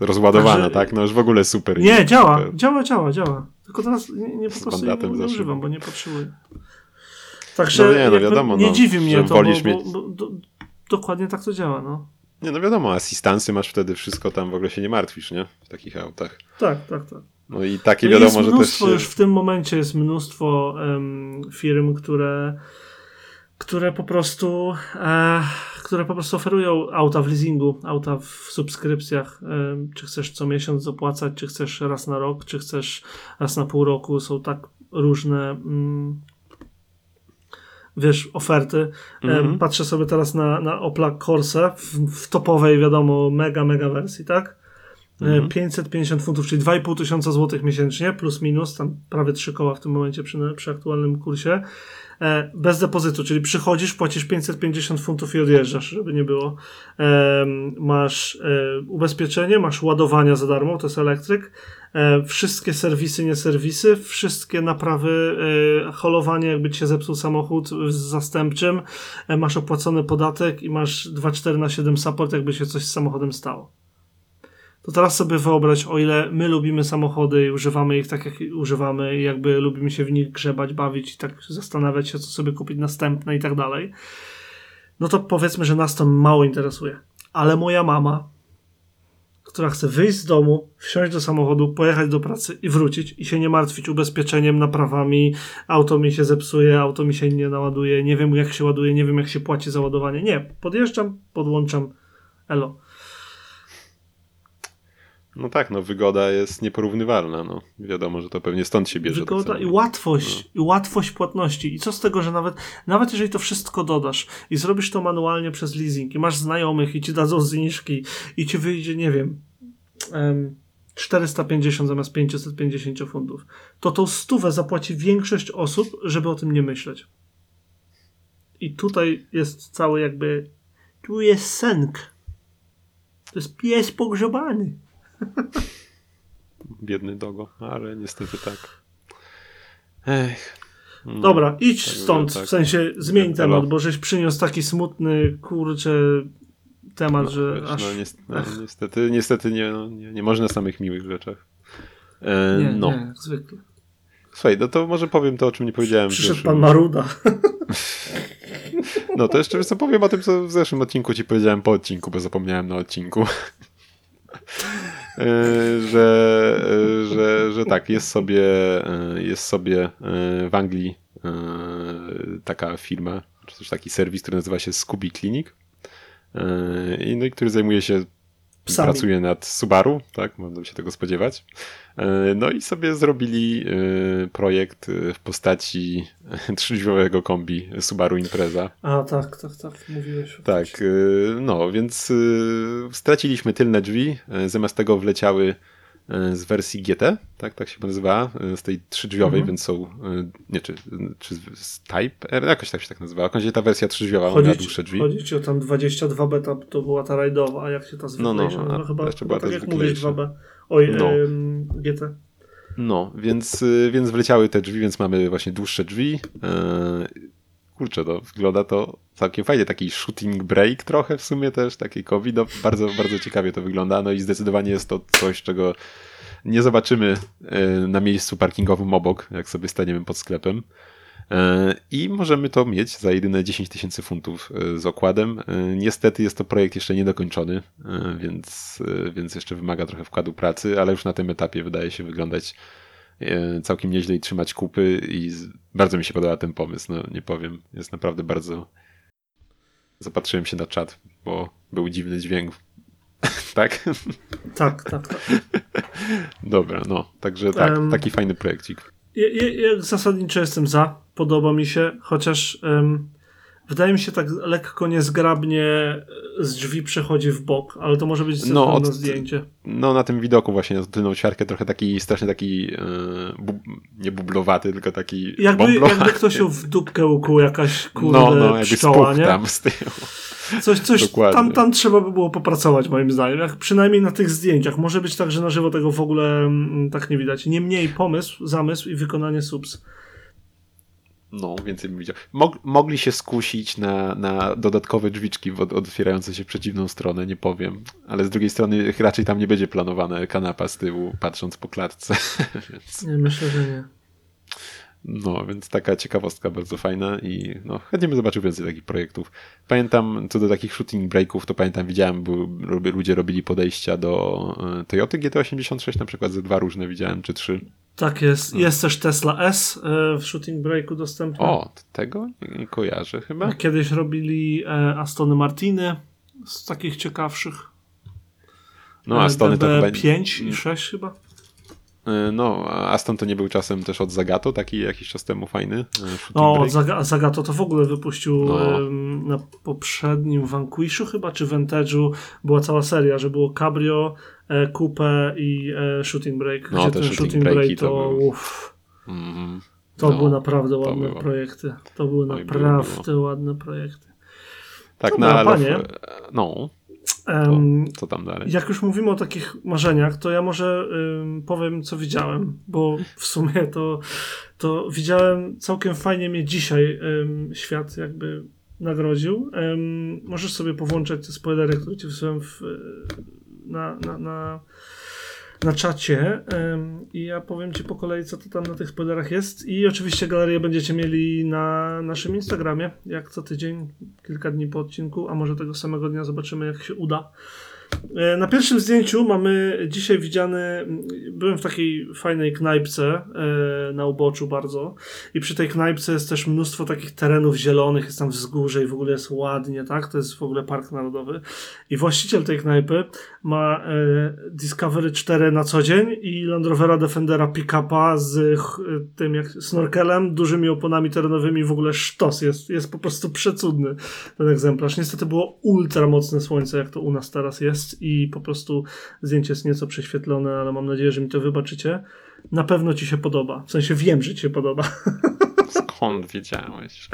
Rozładowana, Także- tak? No już w ogóle super. Nie, działa, Super. działa, działa, działa. Tylko teraz nie, nie po prostu nie, nie używam, bo nie potrzebuję. Także No nie, no wiadomo, nie no, dziwi mnie to, bo, mieć- bo, bo do, dokładnie tak to działa, no. Nie, no wiadomo, asystansy masz wtedy wszystko tam, w ogóle się nie martwisz, nie? W takich autach. Tak, tak, tak. No i takie No wiadomo, jest że też mnóstwo, się... już w tym momencie jest mnóstwo em, firm, które, które po prostu e, które po prostu oferują auta w leasingu, auta w subskrypcjach. Em, czy chcesz co miesiąc zapłacać, czy chcesz raz na rok, czy chcesz raz na pół roku. Są tak różne mm, wiesz, oferty. Em, Mhm. Patrzę sobie teraz na, na Opla Corsa w, w topowej, wiadomo, mega, mega wersji, tak? E, Mhm. 550 funtów, czyli 2,5 tysiąca złotych miesięcznie, plus minus, tam prawie 3 koła w tym momencie przy, przy aktualnym kursie. E, bez depozytu, czyli przychodzisz, płacisz 550 funtów i odjeżdżasz, żeby nie było. Masz e, ubezpieczenie, masz ładowania za darmo, to jest elektryk. E, wszystkie serwisy, nie serwisy, wszystkie naprawy, holowanie, jakby ci się zepsuł samochód z zastępczym, masz opłacony podatek i masz 2,4 na 7 support, jakby się coś z samochodem stało. To teraz sobie wyobraź, o ile my lubimy samochody i używamy ich tak, jak używamy, jakby lubimy się w nich grzebać, bawić i tak zastanawiać się, co sobie kupić następne i tak dalej, no to powiedzmy, że nas to mało interesuje. Ale moja mama, która chce wyjść z domu, wsiąść do samochodu, pojechać do pracy i wrócić i się nie martwić ubezpieczeniem, naprawami, auto mi się zepsuje, auto mi się nie naładuje, nie wiem jak się ładuje, nie wiem jak się płaci za ładowanie. Nie, podjeżdżam, podłączam, elo. No tak, no wygoda jest nieporównywalna, no. Wiadomo, że to pewnie stąd się bierze. Wygoda tak i łatwość, i łatwość płatności. I co z tego, że nawet, nawet jeżeli to wszystko dodasz i zrobisz to manualnie przez leasing i masz znajomych i ci dadzą zniżki i ci wyjdzie, nie wiem, em, 450 zamiast 550 funtów, to tą stówę zapłaci większość osób, żeby o tym nie myśleć. I tutaj jest cały jakby, tu jest sęk. To jest pies pogrzebany. Biedny dogo, ale niestety tak. Ech. No. Dobra, idź Tak, stąd, tak. w sensie zmień Elo. temat, bo żeś przyniósł taki smutny, kurczę, temat, że Wiesz, aż... no, niestety, no, niestety, niestety nie, no, nie, nie można na samych miłych rzeczach. E, nie, no. nie, zwykle. Słuchaj, no to może powiem to, o czym nie powiedziałem. Przyszedł pan Maruda. No to jeszcze co powiem o tym, co w zeszłym odcinku ci powiedziałem po odcinku, bo zapomniałem na odcinku. E, że, e, że, że tak, jest sobie, e, jest sobie w Anglii taka firma, czy też taki serwis, który nazywa się Scooby Clinic. I- No i który zajmuje się Psami. pracuje nad Subaru, tak, można się tego spodziewać. E, No i sobie zrobili e, projekt e, w postaci trzydrzwiowego kombi Subaru Impreza. A, tak, tak, tak, mówiłeś. Tak, no, więc straciliśmy tylne drzwi, zamiast tego wleciały z wersji GT, tak, tak się nazywa, e, z tej trzydrzwiowej, Mhm. więc są, e, nie, czy, czy z Type R, jakoś tak się tak nazywa. W ta wersja trzydrzwiowa, ona miała dłuższe drzwi. chodzi ci o tam 22 beta, to była ta rajdowa, a jak się ta zwykła No, no, nazywa? a chyba, jeszcze chyba tak ta jak mówisz zwyklejsza. 2B. Oj, No. em, GT. No, więc, y, więc wleciały te drzwi, więc mamy właśnie dłuższe drzwi. E, Kurczę, to wygląda to całkiem fajnie. Taki shooting break trochę w sumie też, taki COVID. No, bardzo, bardzo ciekawie to wygląda. No i zdecydowanie jest to coś, czego nie zobaczymy e, na miejscu parkingowym obok, jak sobie staniemy pod sklepem. E, I możemy to mieć za jedyne 10 tysięcy funtów e, z okładem. Niestety jest to projekt jeszcze niedokończony, więc, więc jeszcze wymaga trochę wkładu pracy, ale już na tym etapie wydaje się wyglądać całkiem nieźle i trzymać kupy i bardzo mi się podoba ten pomysł, no nie powiem. Jest naprawdę bardzo... Zapatrzyłem się na czat, bo był dziwny dźwięk. tak? Tak, tak, tak. Dobra, no. Także tak, Em, taki fajny projekcik. Ja, ja, ja zasadniczo jestem za, podoba mi się, chociaż em, wydaje mi się tak lekko niezgrabnie e, z drzwi przechodzi w bok, ale to może być No, od- zdjęcie. No na tym widoku właśnie, na tylną ćwiartkę trochę taki, strasznie taki, e, bu, nie bublowaty, tylko taki Jakby, jakby ktoś ją w dupkę ukuł, jakaś kurde No, no, jakby pszczoła, nie? tam z tyłu. Coś, coś Dokładnie. tam, tam trzeba by było popracować moim zdaniem, jak przynajmniej na tych zdjęciach. Może być tak, że na żywo tego w ogóle mm, tak nie widać. Niemniej pomysł, zamysł i wykonanie subs. No, więcej bym widział. Mog, mogli się skusić na, na dodatkowe drzwiczki od, otwierające się w przeciwną stronę, nie powiem. Ale z drugiej strony raczej tam nie będzie planowana kanapa z tyłu, patrząc po klatce. Więc, Nie, myślę, że nie. no, więc taka ciekawostka bardzo fajna i no, chętnie bym zobaczył więcej takich projektów. Pamiętam, co do takich shooting breaków, to pamiętam, widziałem, robi- ludzie robili podejścia do e, Toyoty GT86 na przykład, ze dwa różne widziałem, czy trzy. Tak jest. Jest też Tesla S e, w Shooting Breaku dostępny. O, tego nie, kojarzę chyba. Kiedyś robili e, Astony Martiny z takich ciekawszych. No, Astony to chyba... 5 i 6 chyba. E, No, a Aston to nie był czasem też od Zagato, taki jakiś czas temu fajny. shooting O, break? Zaga- Zagato to w ogóle wypuścił No. em, na poprzednim Vanquishu chyba, czy Vantage'u była cała seria, że było Cabrio, e, Coupe i e, Shooting Break. No, ten shooting Shooting Break to to, były- uff, Mhm. to No, były naprawdę ładne było. projekty. To były Oj, było, naprawdę ładne projekty. Tak, Dobra, na panie. Love- No, Em, co tam dalej? Jak już mówimy o takich marzeniach, to ja może ym, powiem, co widziałem, bo w sumie to, to widziałem całkiem fajnie mnie dzisiaj ym, świat jakby nagrodził. Możesz sobie powłączać te spoilery, które ci wysłałem w, y, na, na, na, na czacie i ja powiem ci po kolei, co to tam na tych spoilerach jest i oczywiście galerię będziecie mieli na naszym Instagramie, jak co tydzień, kilka dni po odcinku, a może tego samego dnia zobaczymy, jak się uda. E, Na pierwszym zdjęciu mamy dzisiaj widziany. Byłem w takiej fajnej knajpce e, na uboczu bardzo. I przy tej knajpce jest też mnóstwo takich terenów zielonych, jest tam wzgórze i w ogóle jest ładnie, tak? To jest w ogóle park narodowy. I właściciel tej knajpy ma e, Discovery 4 na co dzień i Land Rovera Defendera pick-upa z tym jak snorkelem, dużymi oponami terenowymi, w ogóle sztos. Jest, jest po prostu przecudny ten egzemplarz. Niestety było ultra mocne słońce, jak to u nas teraz jest i po prostu zdjęcie jest nieco prześwietlone, ale mam nadzieję, że mi to wybaczycie. Na pewno ci się podoba. W sensie wiem, że ci się podoba. Skąd wiedziałeś?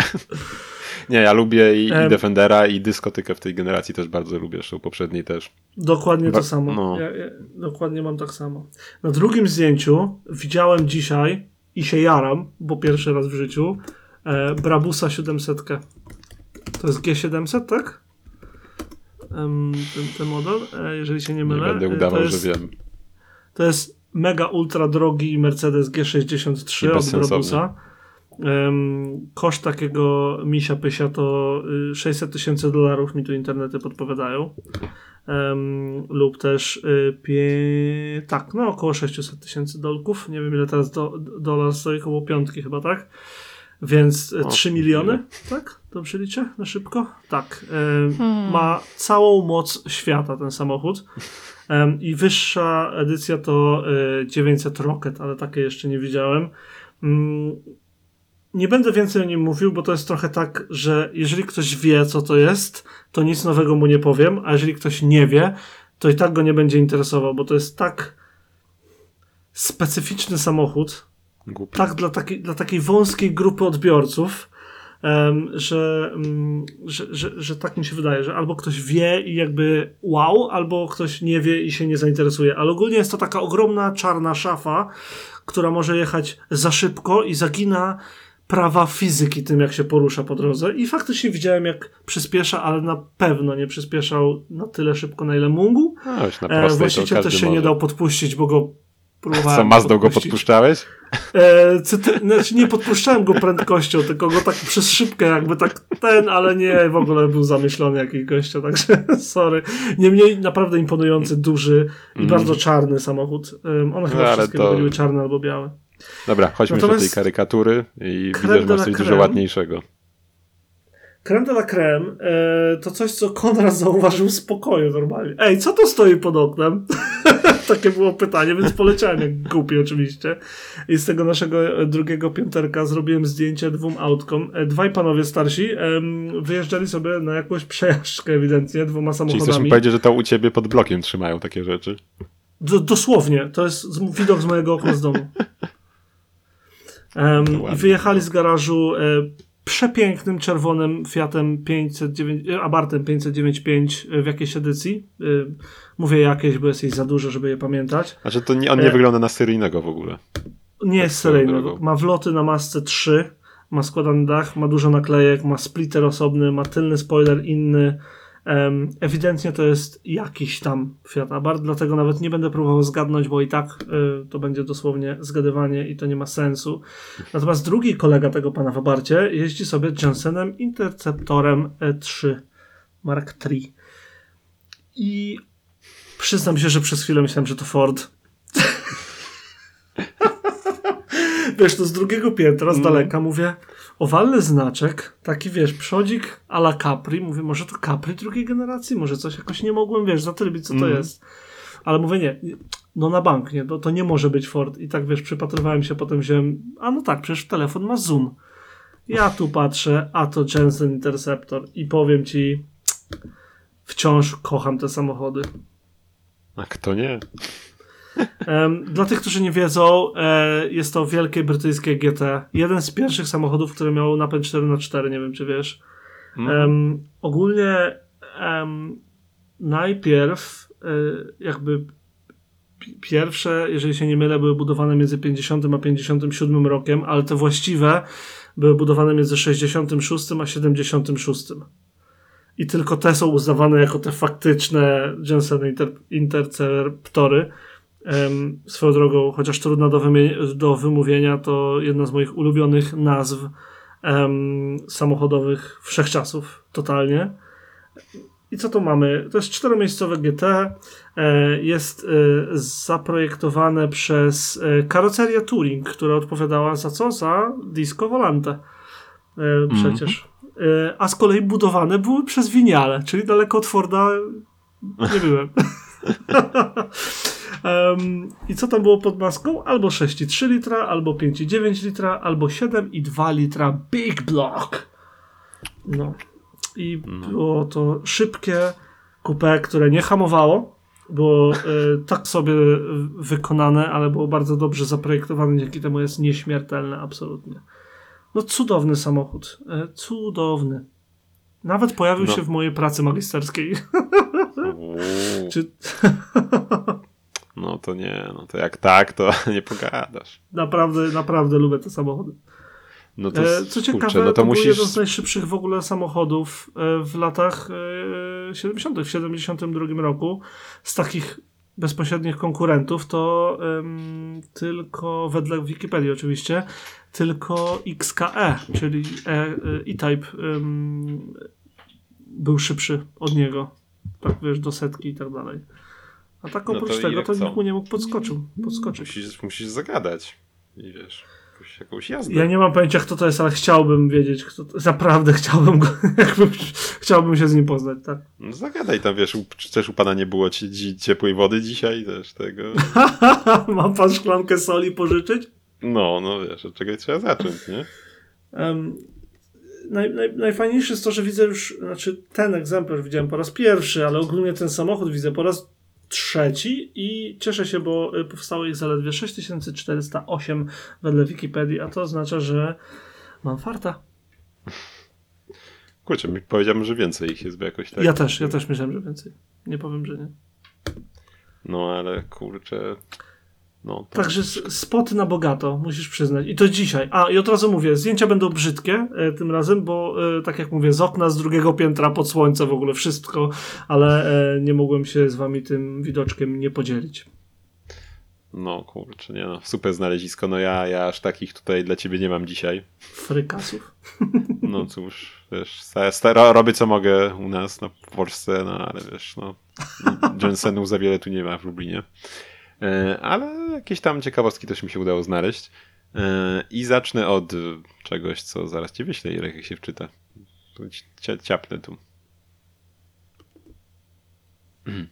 nie, ja lubię i, i. Defendera, i dyskotykę w tej generacji też bardzo lubię, zresztą poprzedniej też. Dokładnie to samo. no. Ja, ja, dokładnie mam tak samo. Na drugim zdjęciu widziałem dzisiaj i się jaram, bo pierwszy raz w życiu, e, Brabusa 700. To jest G700, tak? Ten, ten model, e, jeżeli się nie Nie mylę. będę E, udawał, to jest, że wiem. To jest mega ultra drogi Mercedes G63 I od. Brabusa. Koszt takiego misia pysia to y, 600 tysięcy dolarów mi tu internety podpowiadają. Em, lub też y, pie... tak, no około 600 tysięcy dolków. Nie wiem ile teraz do, dolar stoi, około piątki chyba, tak? Więc y, O, 3 miliony, tak? Dobrze liczę na szybko? Tak. Em, Ma całą moc świata ten samochód. I wyższa edycja to y, 900 Rocket, ale takie jeszcze nie widziałem. Mm, nie będę więcej o nim mówił, bo to jest trochę tak, że jeżeli ktoś wie, co to jest, to nic nowego mu nie powiem, a jeżeli ktoś nie wie, to i tak go nie będzie interesował, bo to jest tak specyficzny samochód, Głupi. tak dla takiej, dla takiej wąskiej grupy odbiorców, że, mm, że, że, że tak mi się wydaje, że albo ktoś wie i jakby wow, albo ktoś nie wie i się nie zainteresuje. Ale ogólnie jest to taka ogromna czarna szafa, która może jechać za szybko i zagina prawa fizyki tym, jak się porusza po drodze. I faktycznie widziałem, jak przyspiesza, ale na pewno nie przyspieszał na tyle szybko, na ile mógł. No, już na E, prostej właściciel też się może. nie dał podpuścić, bo go próbowałem Co, Mazdą go podpuszczałeś? E, cyty, znaczy nie podpuszczałem go prędkością, tylko go tak przez szybkę jakby tak ten, ale nie, w ogóle był zamyślony jakiś gościa, także sorry. Niemniej naprawdę imponujący, duży i Mhm. bardzo czarny samochód. Um, one chyba ale wszystkie to- były czarne albo białe. Dobra, chodźmy do tej karykatury i widzę, że masz coś dużo ładniejszego. Creme de la creme e, to coś, co Konrad zauważył z pokoju normalnie. Ej, co to stoi pod oknem? Takie było pytanie, więc poleciałem jak głupi oczywiście. I z tego naszego e, drugiego pięterka zrobiłem zdjęcie dwóm autkom. E, Dwaj panowie starsi em, wyjeżdżali sobie na jakąś przejażdżkę ewidentnie dwoma Czyli chcesz mi samochodami. powiedzieć, że to u ciebie pod blokiem trzymają takie rzeczy? Do, dosłownie, to jest z, widok z mojego okna z domu. Ładnie. wyjechali z garażu e, przepięknym czerwonym Fiatem 509, e, Abartem 595 e, w jakiejś edycji. E, mówię jakieś, bo jest jej za dużo, żeby je pamiętać. Znaczy, to nie, on nie E. wygląda na seryjnego w ogóle. Nie jest swoją seryjny. drogą. Ma wloty na masce 3, ma składany dach, ma dużo naklejek, ma splitter osobny, ma tylny spoiler inny. Ewidentnie to jest jakiś tam Fiat Abarth, dlatego nawet nie będę próbował zgadnąć, bo i tak y, to będzie dosłownie zgadywanie i to nie ma sensu. Natomiast drugi kolega tego pana w Abarcie jeździ sobie Jensenem Interceptorem E3 Mark III. I przyznam się, że przez chwilę myślałem, że to Ford. wiesz, to z drugiego piętra, z Mm. daleka mówię, owalny znaczek, taki wiesz, przodzik a la Capri, mówię, może to Capri drugiej generacji, może coś jakoś nie mogłem, wiesz, zatrybić, co to Mm. jest. Ale mówię, nie, no na bank, nie, to, to nie może być Ford. I tak, wiesz, przypatrywałem się, potem wziąłem, a no tak, przecież telefon ma zoom. Ja tu patrzę, a to Jensen Interceptor i powiem ci, wciąż kocham te samochody. A kto nie? Dla tych, którzy nie wiedzą, e, jest to wielkie brytyjskie GT. Jeden z pierwszych samochodów, który miał napęd 4x4, nie wiem czy wiesz. Mm. Ogólnie najpierw e, jakby pi- pierwsze, jeżeli się nie mylę, były budowane między 50 a 57 rokiem, ale te właściwe były budowane między 66 a 76. I tylko te są uznawane jako te faktyczne Jensen inter, Interceptory. Em, swoją drogą, chociaż trudna do, do wymówienia, to jedna z moich ulubionych nazw em, samochodowych wszechczasów, totalnie. I co tu mamy? To jest czteromiejscowe GT. E, jest e, zaprojektowane przez e, karocerię Touring, która odpowiadała za co? Za Disco Volante. E, przecież. E, a z kolei budowane były przez Winiale, czyli daleko od Forda nie byłem. Em, I co tam było pod maską? Albo 6,3 litra, albo 5,9 litra, albo 7,2 litra Big Block. No. I było to szybkie coupé, które nie hamowało. Było e, tak sobie wykonane, ale było bardzo dobrze zaprojektowane, dzięki temu jest nieśmiertelne absolutnie. No cudowny samochód. E, cudowny. Nawet pojawił No. się w mojej pracy magisterskiej. Czy... No to nie, no to jak tak, to nie pogadasz. naprawdę, naprawdę lubię te samochody. No to, E, co ciekawe, kurczę, no to, to był musisz... jeden z najszybszych w ogóle samochodów e, w latach e, 70. W 72 roku. Z takich bezpośrednich konkurentów to em, tylko, wedle Wikipedii oczywiście, tylko XKE, czyli E- e- E-Type em, był szybszy od niego. Tak wiesz, do setki i tak dalej. A tak No to oprócz tego to co? nikt mu nie mógł podskoczył, podskoczyć. Musisz, musisz zagadać. I wiesz, jakąś, jakąś jazdę. Ja nie mam pojęcia, kto to jest, ale chciałbym wiedzieć, kto to Naprawdę chciałbym go, chciałbym się z nim poznać, tak. No zagadaj tam, wiesz, czy też u pana nie było ci, ciepłej wody dzisiaj też tego. Mam pan szklankę soli pożyczyć? No, no wiesz, od czegoś trzeba zacząć, nie? Um, naj, naj, najfajniejsze jest to, że widzę już, znaczy ten egzemplarz widziałem po raz pierwszy, ale ogólnie ten samochód widzę po raz trzeci i cieszę się, bo y, powstało ich zaledwie 6408 wedle Wikipedii, a to oznacza, że mam farta. Kurczę, mi powiedziałem, że więcej ich jest, bo jakoś tak. Ja też, ja też myślałem, że więcej. Nie powiem, że nie. No ale kurczę. No, to... Także s- spoty na bogato, musisz przyznać. I to dzisiaj. A, i od razu mówię, zdjęcia będą brzydkie e, tym razem, bo e, tak jak mówię, z okna, z drugiego piętra, pod słońce, w ogóle wszystko, ale e, nie mogłem się z wami tym widoczkiem nie podzielić. No kurczę, nie no, super znalezisko. No ja, ja aż takich tutaj dla ciebie nie mam dzisiaj. Frykasów. No cóż, wiesz, sta- sta- robię co mogę u nas, no, w Polsce, no ale wiesz, no, Jensenów za wiele tu nie ma w Lublinie. E, ale jakieś tam ciekawostki też mi się udało znaleźć. E, I zacznę od czegoś, co zaraz ci wyślę, Irek, jak się wczyta. Ci- ciapnę tu.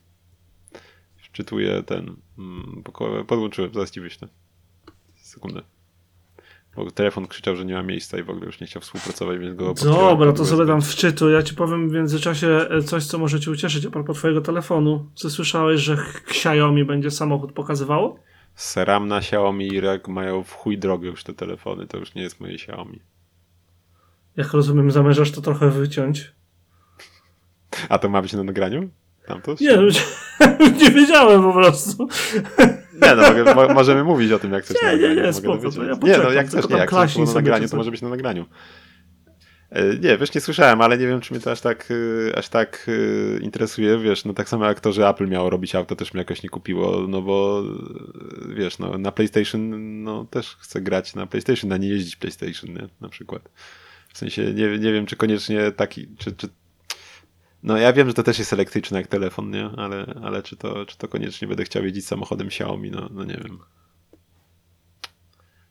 Wczytuję ten, mm, podłączyłem, zaraz ci wyślę. Sekundę. Bo telefon krzyczał, że nie ma miejsca i w ogóle już nie chciał współpracować, więc go Dobra, to sobie tam wczytuj. Ja ci powiem w międzyczasie e, coś, co może cię ucieszyć a propos twojego telefonu. Czy słyszałeś, że Xiaomi będzie samochód pokazywało? Seram na Xiaomi i Irek mają w chuj drogę już te telefony, to już nie jest moje Xiaomi. Jak rozumiem, zamierzasz to trochę wyciąć. A to ma być na nagraniu? Nie, nie wiedziałem po prostu. Nie, no mogę, mo, możemy mówić o tym, jak chcesz Nie, na nie, nagraniu. nie, mogę spoko, to ja Nie, no jak chcesz, nie, jak było na nagraniu, to coś. może być na nagraniu. E, Nie, wiesz, nie słyszałem, ale nie wiem, czy mnie to aż tak, e, aż tak e, interesuje, wiesz, no tak samo jak to, że Apple miało robić auto, też mnie jakoś nie kupiło, no bo wiesz, no na PlayStation, no też chcę grać na PlayStation, a nie jeździć PlayStation, nie, na przykład. W sensie, nie, nie wiem, czy koniecznie taki, czy, czy no ja wiem, że to też jest elektryczne jak telefon, nie, ale, ale czy, to, czy to koniecznie będę chciał jeździć samochodem Xiaomi, no, no nie wiem.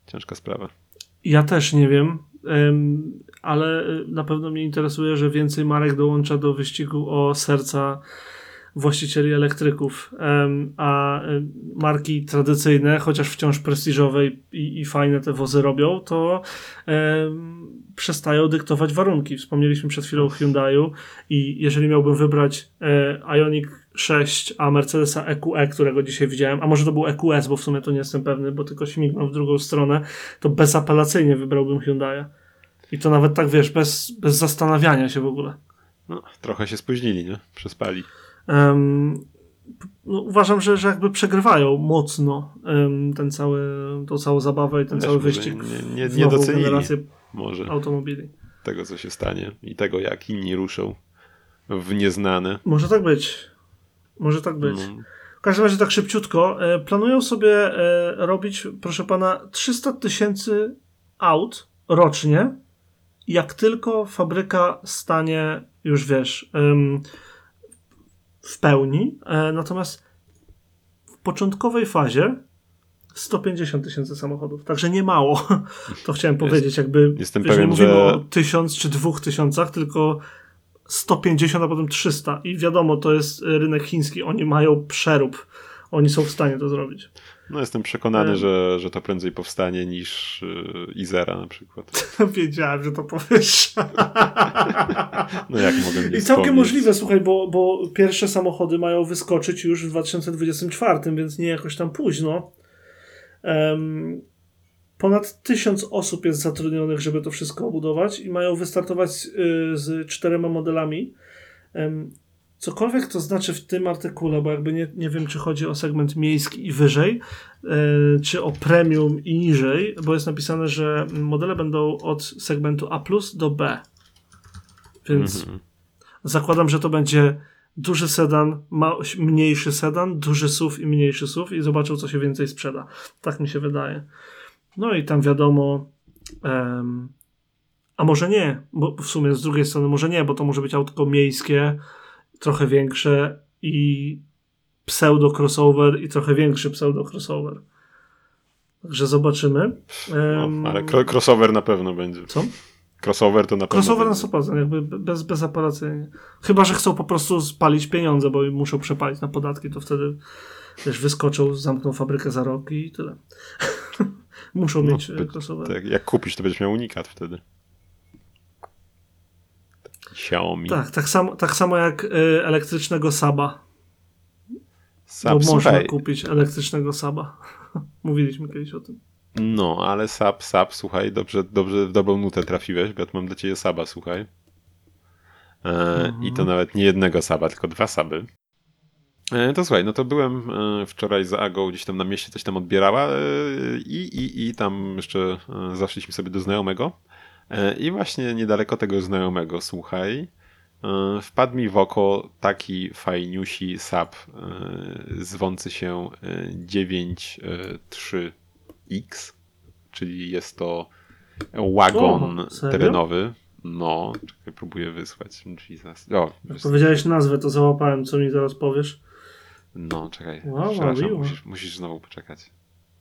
Ciężka sprawa. Ja też nie wiem, em, ale y, na pewno mnie interesuje, że więcej marek dołącza do wyścigu o serca właścicieli elektryków, a em, marki tradycyjne, chociaż wciąż prestiżowe i, i, fajne te wozy robią, to em, przestają dyktować warunki. Wspomnieliśmy przed chwilą o Hyundaiu i jeżeli miałbym wybrać e, Ioniq 6, a Mercedesa EQE, którego dzisiaj widziałem, a może to był EQS, bo w sumie to nie jestem pewny, bo tylko śmignął w drugą stronę, to bezapelacyjnie wybrałbym Hyundai'a. I to nawet tak, wiesz, bez, bez zastanawiania się w ogóle. No, trochę się spóźnili, nie? Przespali. Em, no, uważam, że, że jakby przegrywają mocno em, ten cały, tą całą zabawę i ten Wiesz, cały wyścig nie- nie- nie docenili. Może automobili. tego, co się stanie i tego, jak inni ruszą w nieznane. Może tak być. Może tak być. No, W każdym razie tak szybciutko. E, planują sobie e, robić, proszę pana, 300 tysięcy aut rocznie, jak tylko fabryka stanie już wiesz w pełni. E, natomiast w początkowej fazie 150 tysięcy samochodów. Także nie mało. To chciałem powiedzieć, jakby jestem wiesz, nie pewien, mówimy że- o tysiąc czy dwóch tysiącach, tylko 150, a potem 300. I wiadomo, to jest rynek chiński. Oni mają przerób. Oni są w stanie to zrobić. no jestem przekonany, Em. że, że to prędzej powstanie niż y, Izera na przykład. Wiedziałem, że to powiesz. No jak mogę I całkiem wspomnieć? możliwe, słuchaj, bo, bo pierwsze samochody mają wyskoczyć już w 2024, więc nie jakoś tam późno. Em, ponad tysiąc osób jest zatrudnionych, żeby to wszystko obudować i mają wystartować y, z czterema modelami. Cokolwiek to znaczy w tym artykule, bo jakby nie, nie wiem, czy chodzi o segment miejski i wyżej, e, czy o premium i niżej, bo jest napisane, że modele będą od segmentu A do B. Więc Mhm. zakładam, że to będzie duży sedan, mniejszy sedan, duży SUV i mniejszy SUV i zobaczą, co się więcej sprzeda. Tak mi się wydaje. No i tam wiadomo, a może nie, bo w sumie z drugiej strony może nie, bo to może być autko miejskie, trochę większe i pseudo crossover i trochę większy pseudo crossover. Także zobaczymy. No, Em, ale crossover na pewno będzie. Co? Crossover to na pewno Crossover na będzie. 100%, jakby bez, bezapelacyjnie. Chyba, że chcą po prostu spalić pieniądze, bo muszą przepalić na podatki, to wtedy wiesz, wyskoczą, zamkną fabrykę za rok i tyle. muszą No, mieć e, crossover. Tak, jak kupisz, to będziesz miał unikat wtedy. Xiaomi. Tak, tak samo, tak samo jak e, elektrycznego Saba. Sab, Bo można słuchaj, kupić elektrycznego Saba. Mówiliśmy kiedyś o tym. no, ale Sab, Sab, słuchaj, dobrze, dobrze w dobrą nutę trafiłeś, bo mam dla ciebie Saba, słuchaj. E, I to nawet nie jednego Saba, tylko dwa Saby. E, to słuchaj, no to byłem e, wczoraj za Agą, gdzieś tam na mieście coś tam odbierała e, i, i, i tam jeszcze e, zaszliśmy sobie do znajomego. E, I właśnie niedaleko tego znajomego, słuchaj, e, wpadł mi w oko taki fajniusi sap e, zwący się e, 9.3X, czyli jest to wagon O, terenowy. No, czekaj, próbuję wysłać. Jesus. O, Jak powiedziałeś nazwę, to załapałem, co mi zaraz powiesz. no, czekaj. Wow, Przepraszam, musisz, musisz znowu poczekać.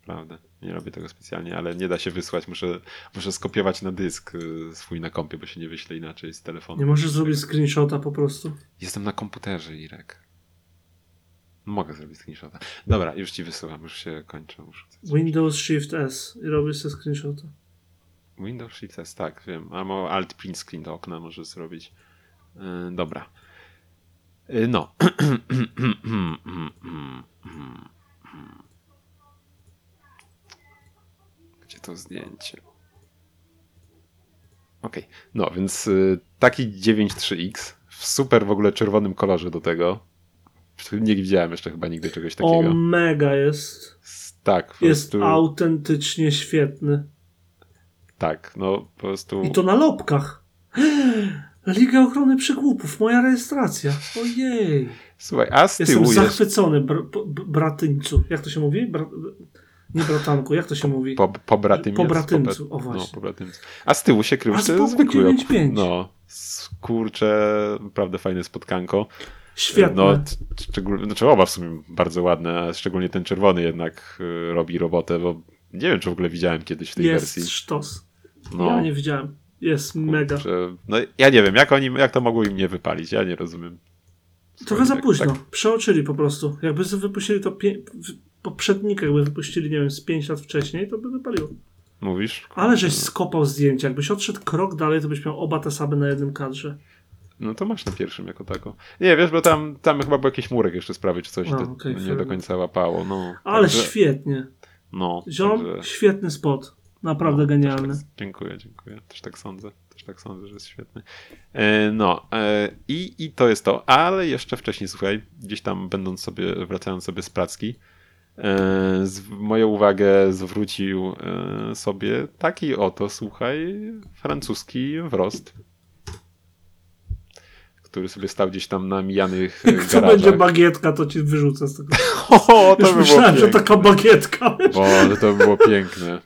Prawda. Nie robię tego specjalnie, ale nie da się wysłać. Muszę, muszę skopiować na dysk y, swój na kompie, bo się nie wyśle inaczej z telefonu. Nie możesz zrobić screenshota po prostu. Jestem na komputerze, Irek. Mogę zrobić screenshota. Dobra, już ci wysyłam, już się kończę. Windows Shift S i robisz sobie screenshota. Windows Shift S, tak, wiem. Albo Alt Print Screen do okna może zrobić. Yy, dobra. Yy, no. Gdzie to zdjęcie? Okej, no więc y, taki 9.3X w super w ogóle czerwonym kolorze do tego. Nie widziałem jeszcze chyba nigdy czegoś takiego. O, mega jest. Tak, po Jest prostu, autentycznie świetny. tak, no po prostu I to na lobkach. Liga Ochrony Przygłupów, moja rejestracja. Ojej. Słuchaj, a z Jestem tyłu jest zachwycony, br b- bratyńcu. Jak to się mówi? Bra nie bratanku, jak to się mówi? po, po bratymiec. Po bratymcu, po, o No, właśnie. po bratymcu. A z tyłu się krył zwykły. 9.5. No, kurczę, naprawdę fajne spotkanko. Świetne. No, szczególnie, znaczy oba w sumie bardzo ładne, a szczególnie ten czerwony jednak y, robi robotę, bo nie wiem, czy w ogóle widziałem kiedyś w tej jest wersji. sztos. No, Ja nie widziałem. Jest mega. kurczę, no ja nie wiem, jak oni, jak to mogło im nie wypalić, ja nie rozumiem. Trochę za Tak- późno. tak- Przeoczyli po prostu. Jakby wypuścili to poprzednika, jakby wypuścili, nie wiem, z 5 lat wcześniej, to by wypaliło. Mówisz? Ale żeś skopał zdjęcia. Jakbyś odszedł krok dalej, to byś miał oba te same na jednym kadrze. No to masz na pierwszym jako tako. Nie, wiesz, bo tam, tam chyba był jakiś murek jeszcze sprawy, czy coś, A, okej, nie fair do końca łapało. No, Ale także- świetnie. No, Ziom, także- świetny spot. Naprawdę no, genialny. Tak, dziękuję, dziękuję. Też tak sądzę. Też tak sądzę, że jest świetny. E, no, e, i, i to jest to. Ale jeszcze wcześniej, słuchaj, gdzieś tam będąc sobie, wracając sobie z pracki, moją uwagę zwrócił e, sobie taki oto, słuchaj, francuski wrost. Który sobie stał gdzieś tam na mijanych e, Jak to będzie bagietka, to ci wyrzucę z tego. O, to Już by było myślałem, że piękne. taka bagietka. Boże, to by było piękne.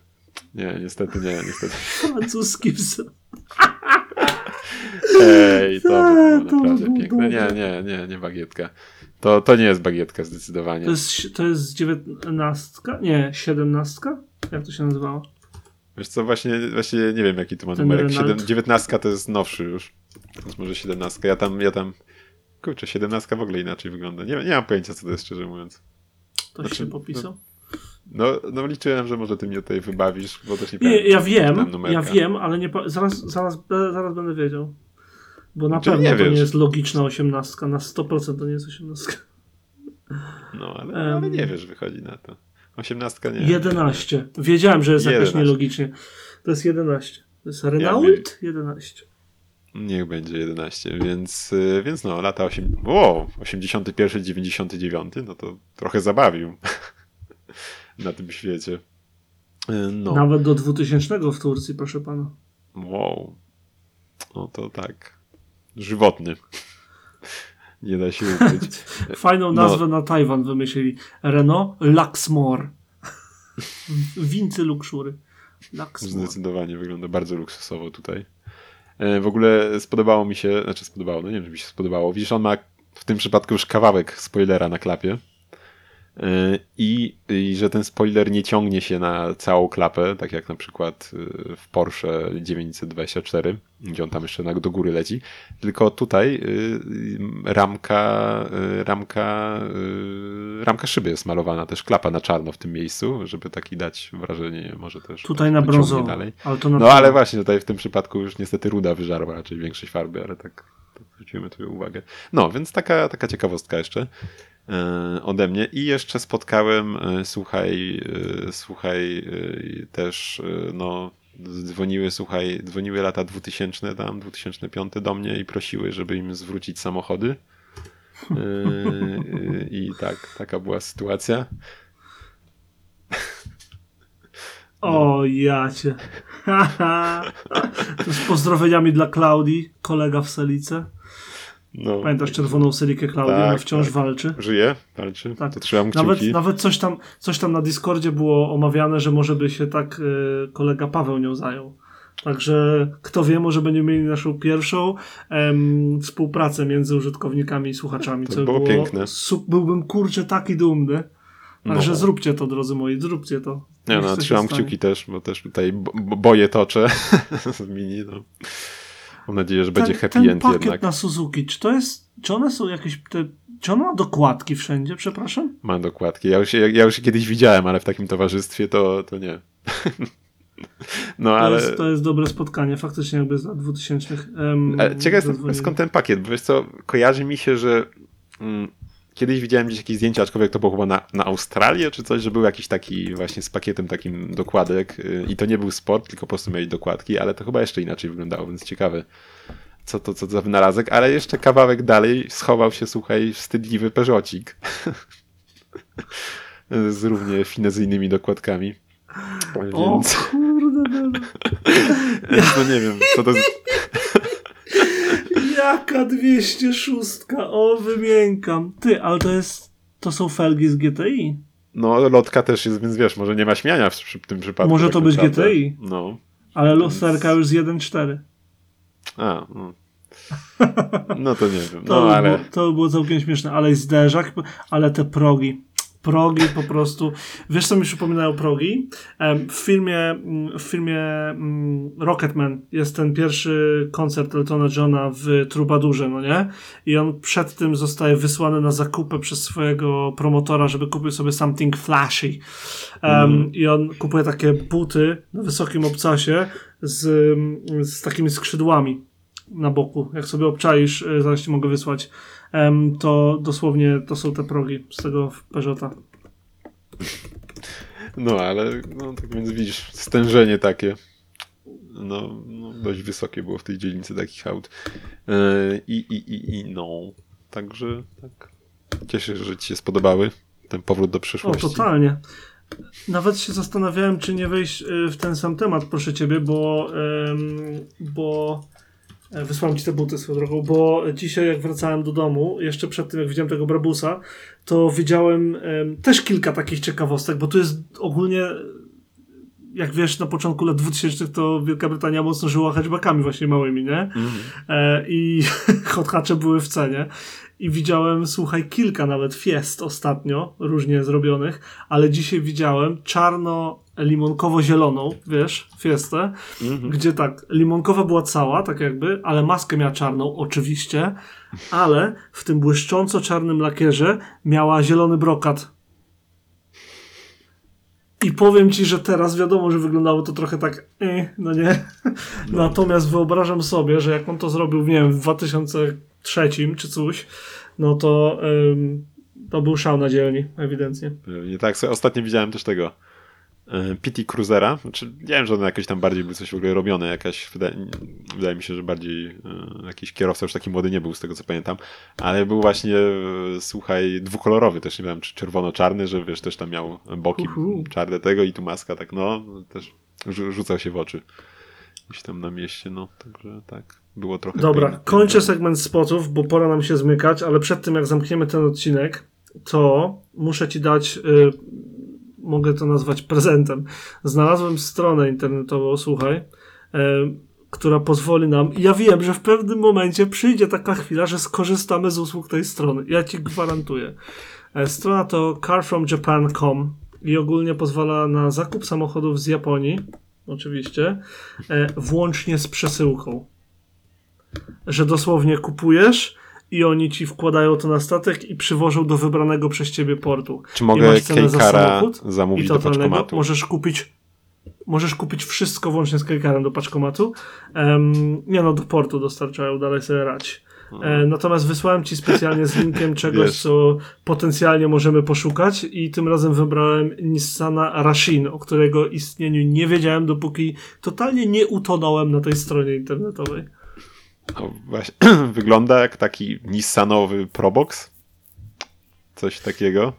Nie, niestety nie, niestety. Francuski ws- Ej, to by było to naprawdę było piękne. Nie, nie, nie, nie bagietka. To, to nie jest bagietka zdecydowanie. To jest, to jest dziewiętnastka? Nie, siedemnastka? Jak to się nazywało? Wiesz co, właśnie, właśnie nie wiem jaki tu ma Ten numerek. Siedem, dziewiętnastka to jest nowszy już. Więc może siedemnastka. Ja tam, ja tam... Kurczę, siedemnastka w ogóle inaczej wygląda. Nie, nie mam pojęcia co to jest, szczerze mówiąc. To Znaczy, się popisał. No, no liczyłem, że może ty mnie tutaj wybawisz, bo też nie Nie, pamiętam. ja wiem, ja wiem, ale nie, zaraz, zaraz, zaraz będę wiedział. Bo na Czy pewno nie to wiesz? nie jest logiczna osiemnastka. Na 100% to nie jest osiemnastka. No, ale, Em. ale nie wiesz, wychodzi na to. Osiemnastka nie. 11. Wiedziałem, że jest jakoś 11. nielogicznie. To jest 11. To jest Renault 11. Niech będzie 11, więc, y, więc no, lata 8, o, 81, 99, no to trochę zabawił na tym świecie. Y, No, Nawet do 2000 w Turcji, proszę pana. wow. No to tak, żywotny. Nie da się ukryć. Fajną No. nazwę na Tajwan wymyślili. Renault Luxmore. Wincy luksury. Luxmore. Zdecydowanie wygląda bardzo luksusowo tutaj. E, W ogóle spodobało mi się, znaczy spodobało, no nie wiem, czy mi się spodobało. Widzisz, on ma w tym przypadku już kawałek spoilera na klapie. E, I, I że ten spoiler nie ciągnie się na całą klapę, tak jak na przykład e, w Porsche 924, gdzie on tam jeszcze na, do góry leci. Tylko tutaj ramka, ramka, ramka szyby jest malowana, też klapa na czarno w tym miejscu, żeby taki dać wrażenie, może też. Tutaj na brązowo. dalej. Ale to na No ale właśnie tutaj w tym przypadku już niestety ruda wyżarła raczej większość farby, ale tak, tak zwrócimy tu uwagę. No, więc taka, taka ciekawostka jeszcze. E, ode mnie i jeszcze spotkałem, e, słuchaj, e, słuchaj, też, no, dzwoniły, słuchaj, dzwoniły lata 2000 tam, 2005 do mnie i prosiły, żeby im zwrócić samochody. I tak, taka była sytuacja. O, jacie. Z pozdrowieniami dla Klaudii, kolega w Selice. No, Pamiętasz czerwoną Selikę Klaudię? Tak, Ona wciąż tak. walczy. Żyje? Walczy? Tak. To trzymam kciuki. Nawet, nawet coś, tam, coś tam na Discordzie było omawiane, że może by się tak y, kolega Paweł nią zajął. Także kto wie, może będziemy mieli naszą pierwszą em, współpracę między użytkownikami i słuchaczami. To co było piękne. Su- byłbym kurczę taki dumny. Także No. zróbcie to, drodzy moi, zróbcie to. Nie no, trzymam kciuki też, bo też tutaj bo, bo- boje toczę z mini. No. Mam nadzieję, że będzie ten, happy ten end pakiet jednak. na Suzuki, czy to jest, czy one są jakieś, te, czy on ma dokładki wszędzie, przepraszam? Mam dokładki. Ja już, ja, ja już kiedyś widziałem, ale w takim towarzystwie to, to nie. no To, ale. jest, to jest dobre spotkanie, faktycznie jakby z lat 2000. Um, ale ciekaw jestem skąd ten pakiet, bo wiesz co, kojarzy mi się, że mm, kiedyś widziałem gdzieś jakieś zdjęcia, aczkolwiek to było chyba na, na Australię czy coś, że był jakiś taki właśnie z pakietem takim dokładek y, i to nie był sport, tylko po prostu mieli dokładki, ale to chyba jeszcze inaczej wyglądało, więc ciekawe. Co to co za wynalazek, ale jeszcze kawałek dalej schował się, słuchaj, wstydliwy Peugeotik. z równie finezyjnymi dokładkami. O Więc, kurde, no. no nie wiem, co to jest. jaka 206, o wymiękam. Ty, ale to jest, to są felgi z GTI. No, lotka też jest, więc wiesz, może nie ma śmiania w, w tym przypadku. Może tak to być naprawdę. GTI. No. Ale lusterka już z 1.4. A, no. No to nie wiem. To, No by ale. było, to by było całkiem śmieszne, ale zderzak, ale te progi. Progi po prostu. Wiesz, co mi przypominają progi? W filmie, mm, w filmie mm, Rocketman jest ten pierwszy koncert Eltona Johna w Trubadurze, no nie? I on przed tym zostaje wysłany na zakupy przez swojego promotora, żeby kupił sobie something flashy. Em, I on kupuje takie buty na wysokim obcasie z, z takimi skrzydłami na boku. Jak sobie obczaisz, y, zaraz ci mogę wysłać, to dosłownie to są te progi z tego Peugeota. No ale, no tak więc widzisz, stężenie takie. No, no dość wysokie było w tej dzielnicy takich aut. Yy, I, i, i, i no. Także tak. Cieszę się, że ci się spodobały. Ten powrót do O, przyszłości. totalnie. Nawet się zastanawiałem, czy nie wejść y, w ten sam temat, proszę ciebie, bo, bo e, wysłałem ci te buty swoją drogą, bo dzisiaj jak wracałem do domu, jeszcze przed tym jak widziałem tego Brabusa, to widziałem em, też kilka takich ciekawostek, bo tu jest ogólnie jak wiesz, na początku lat 2000 to Wielka Brytania mocno żyła hatchbackami właśnie małymi, nie? Mhm. E, I hot hatche były w cenie. I widziałem, słuchaj, kilka nawet fiest ostatnio, różnie zrobionych, ale dzisiaj widziałem czarno-limonkowo-zieloną, wiesz, fiestę, Mhm. gdzie tak, limonkowa była cała, tak jakby, ale maskę miała czarną, oczywiście, ale w tym błyszcząco-czarnym lakierze miała zielony brokat. I powiem ci, że teraz wiadomo, że wyglądało to trochę tak, eh, no nie. Natomiast wyobrażam sobie, że jak on to zrobił, nie wiem, w 2003 czy coś, no to ym, to był szał na dzielni, ewidentnie. Pewnie tak. Sobie ostatnio widziałem też tego e, PT Cruisera. Znaczy, nie wiem, że one jakoś tam bardziej były coś w ogóle robione. Jakaś, wydaje, wydaje mi się, że bardziej e, jakiś kierowca już taki młody nie był, z tego co pamiętam. Ale był właśnie, e, słuchaj, dwukolorowy też, nie wiem, czy czerwono-czarny, że wiesz, też tam miał boki Uhu. czarne tego i tu maska, tak no, też rzu- rzucał się w oczy. Gdzieś tam na mieście, no, także tak. Było trochę. Dobra, pain- kończę pain- segment spotów, bo pora nam się zmykać, ale przed tym jak zamkniemy ten odcinek, to muszę ci dać, y, mogę to nazwać prezentem. Znalazłem stronę internetową, słuchaj, y, która pozwoli nam, ja wiem, że w pewnym momencie przyjdzie taka chwila, że skorzystamy z usług tej strony. Ja ci gwarantuję. E, Strona to carfromjapan.com i ogólnie pozwala na zakup samochodów z Japonii, oczywiście, e, włącznie z przesyłką że dosłownie kupujesz i oni ci wkładają to na statek i przywożą do wybranego przez ciebie portu. Czy mogę za Kejkara samochód zamówić I do totalnego paczkomatu? możesz kupić możesz kupić wszystko włącznie z Kejkarem do paczkomatu. Em, nie no, do portu dostarczają, dalej sobie rać. E, natomiast wysłałem ci specjalnie z linkiem czegoś, Wiesz. co potencjalnie możemy poszukać i tym razem wybrałem Nissana Rashin, o którego istnieniu nie wiedziałem, dopóki totalnie nie utonąłem na tej stronie internetowej. No, właśnie, wygląda jak taki Nissanowy Probox. Coś takiego.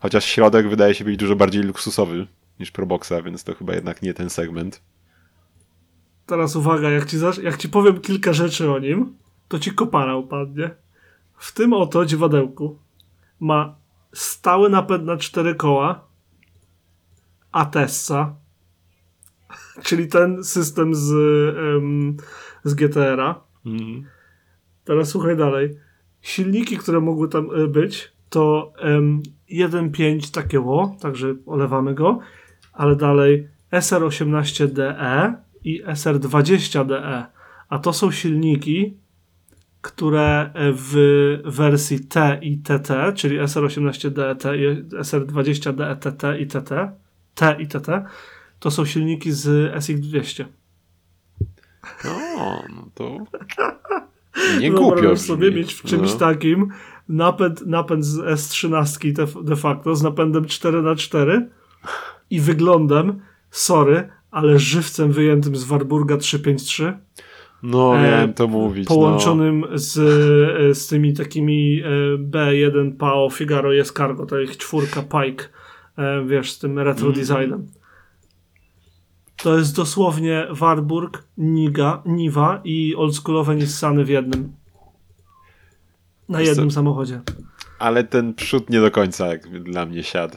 Chociaż środek wydaje się być dużo bardziej luksusowy niż Proboxa, więc to chyba jednak nie ten segment. Teraz uwaga, jak ci, jak ci powiem kilka rzeczy o nim, to ci kopara upadnie. W tym oto dziwadełku ma stały napęd na cztery koła Atessa, czyli ten system z, em, z GTR-a. Mhm. Teraz słuchaj dalej. Silniki, które mogły tam e, być, to em, 1.5 takie ło, także olewamy go, ale dalej SR18DE i SR20DE. A to są silniki, które w wersji T i TT, czyli SR18DET i SR20DE TT i TT, T i TT, to są silniki z SX200. No, no to nie głupio sobie brzmi. mieć w czymś no. takim napęd, napęd z S13 de, de facto, z napędem 4x4 i wyglądem, sorry, ale żywcem wyjętym z Warburga 353, No, e, miałem to mówić. połączonym z, e, z tymi takimi e, B1 PAO Figaro jest Cargo, to ich czwórka Pike, e, wiesz, z tym retro Mhm. designem. To jest dosłownie Warburg, Niga, Niwa i oldschoolowe Nissany w jednym. Na Wiesz co, jednym samochodzie. No. Ale ten przód nie do końca jak dla mnie siadł.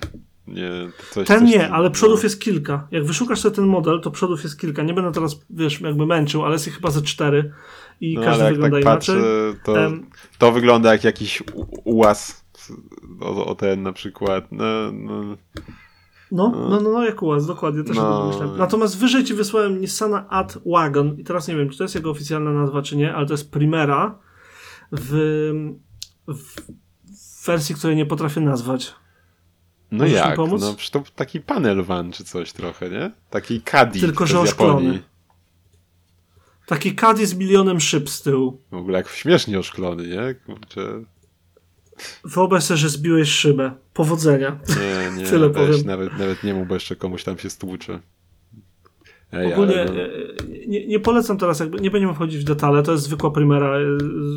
Nie, coś, Ten coś nie, ale przodów no. jest kilka. Jak wyszukasz sobie ten model, to przodów jest kilka. Nie będę teraz, wiesz, jakby męczył, ale jest ich chyba ze cztery i No, każdy ale jak wygląda tak inaczej. patrzę, to, Em, to wygląda jak jakiś ułaz. O, o ten na przykład. No, no. No, no, no, no, jak ułaz, dokładnie, też No. o tym myślałem. Natomiast wyżej ci wysłałem Nissana Ad Wagon i teraz nie wiem, czy to jest jego oficjalna nazwa, czy nie, ale to jest Primera w, w wersji, której nie potrafię nazwać. No Możesz jak? pomóc? No przecież to taki panel van czy coś trochę, nie? Taki Caddy Tylko, że oszklony. Taki Caddy z milionem szyb z tyłu. W ogóle jak śmiesznie oszklony, nie? Kurczę. Wyobraź sobie, że zbiłeś szybę. Powodzenia. Nie, nie, Tyle weź, powiem. Nawet, nawet nie mów, bo jeszcze komuś tam się stłucze. Ej, Ogólnie ale no, e, nie, nie polecam teraz, jakby nie będziemy wchodzić w detale. To jest zwykła primera e,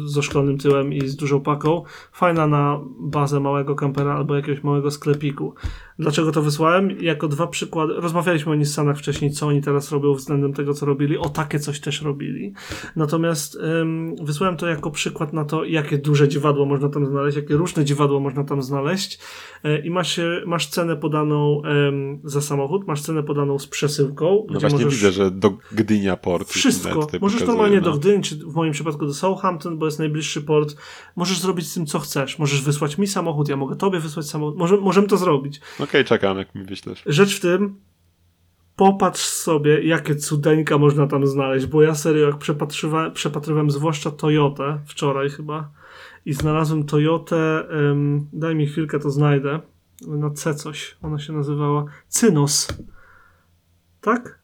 z oszklonym tyłem i z dużą paką. Fajna na bazę małego kampera albo jakiegoś małego sklepiku. Dlaczego to wysłałem? Jako dwa przykłady. Rozmawialiśmy o Nissanach wcześniej, co oni teraz robią względem tego, co robili. O takie coś też robili. Natomiast ym, wysłałem to jako przykład na to, jakie duże dziwadło można tam znaleźć, jakie różne dziwadło można tam znaleźć. E, I masz, masz cenę podaną em, za samochód, masz cenę podaną z przesyłką. no właśnie możesz... widzę, że do Gdynia port. Wszystko. Możesz normalnie no. do Gdyni, czy w moim przypadku do Southampton, bo jest najbliższy port. Możesz zrobić z tym, co chcesz. Możesz wysłać mi samochód, ja mogę tobie wysłać samochód. Może, możemy to zrobić. Okej, czekam, jak mi wyślesz. Rzecz w tym, popatrz sobie, jakie cudeńka można tam znaleźć, bo ja serio, jak przepatrywa, przepatrywałem zwłaszcza Toyotę wczoraj chyba i znalazłem Toyotę, em, daj mi chwilkę, to znajdę, na C coś, ona się nazywała Cynos. Tak?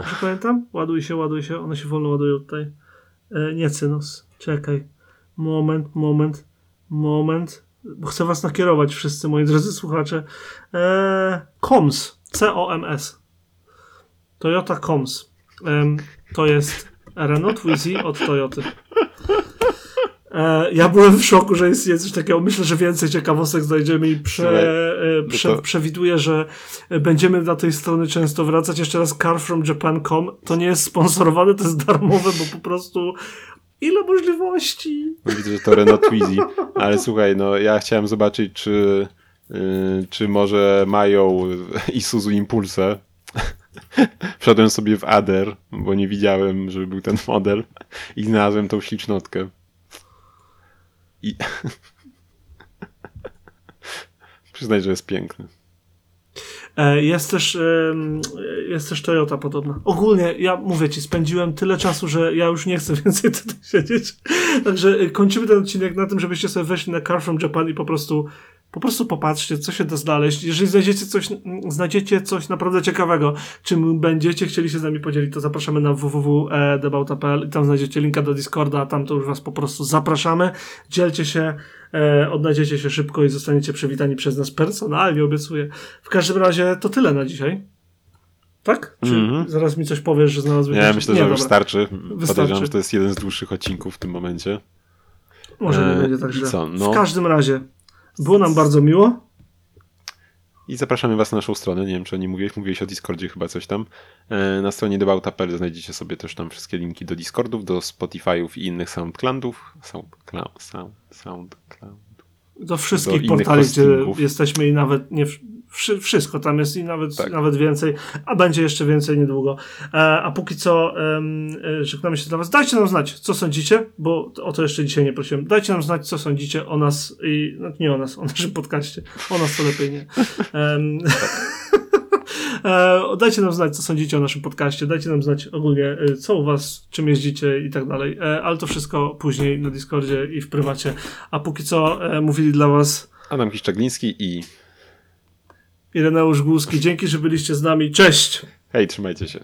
Dobrze pamiętam? Ładuj się, ładuj się, one się wolno ładują tutaj. E, nie Cynos, czekaj. Moment, moment, moment, bo chcę was nakierować wszyscy, moi drodzy słuchacze. Eee, COMS. C-O-M-S. Toyota COMS. Em, to jest Renault Twizy od Toyoty. E, ja byłem w szoku, że istnieje coś takiego. Myślę, że więcej ciekawostek znajdziemy i prze, e, prze, to- przewiduję, że będziemy na tej strony często wracać. Jeszcze raz carfromjapan.com. To nie jest sponsorowane, to jest darmowe, bo po prostu ile możliwości. No, Widzę, że to Renault Twizy. Ale słuchaj, no ja chciałem zobaczyć, czy, yy, czy może mają Isuzu Impulse. Wszedłem sobie w Ader, bo nie widziałem, żeby był ten model i znalazłem tą ślicznotkę. I... Przyznaj, że jest piękny. E, Jest też, jest też Toyota podobna. Ogólnie, ja mówię ci, spędziłem tyle czasu, że ja już nie chcę więcej tutaj siedzieć. Także e, kończymy ten odcinek na tym, żebyście sobie weszli na Car from Japan i po prostu Po prostu popatrzcie, co się da znaleźć. Jeżeli znajdziecie coś, znajdziecie coś naprawdę ciekawego, czym będziecie chcieli się z nami podzielić, to zapraszamy na www.debauta.pl i tam znajdziecie linka do Discorda, tam to już was po prostu zapraszamy. Dzielcie się, e, odnajdziecie się szybko i zostaniecie przywitani przez nas personalnie, obiecuję. W każdym razie to tyle na dzisiaj. Tak? Czy Mhm. zaraz mi coś powiesz, że znalazłeś? Nie, jeszcze- myślę, że już starczy. Wystarczy. Podejrzewam, że to jest jeden z dłuższych odcinków w tym momencie. Może nie E, będzie tak źle. no. W każdym razie, było nam bardzo miło. I zapraszamy Was na naszą stronę. Nie wiem, czy o niej mówiłeś. Mówiłeś o Discordzie chyba coś tam. E, Na stronie debauta.pl znajdziecie sobie też tam wszystkie linki do Discordów, do Spotify'ów i innych SoundCloudów. SoundCloud, Sound, SoundCloud. Do wszystkich Do portali, gdzie jesteśmy i nawet nie wszy, wszystko tam jest i nawet, Tak. nawet więcej, a będzie jeszcze więcej niedługo. E, a póki co e, żegnamy się dla Was. Dajcie nam znać, co sądzicie, bo o to jeszcze dzisiaj nie prosiłem. Dajcie nam znać, co sądzicie o nas i no, nie o nas, o naszym podcaście. O nas to lepiej nie. Em, E, dajcie nam znać, co sądzicie o naszym podcaście, dajcie nam znać ogólnie, e, co u was, czym jeździcie i tak dalej, e, ale to wszystko później na Discordzie i w prywacie. A póki co e, mówili dla was Adam Kiszczagliński i Ireneusz Głuski. Dzięki, że byliście z nami. Cześć! hej, trzymajcie się.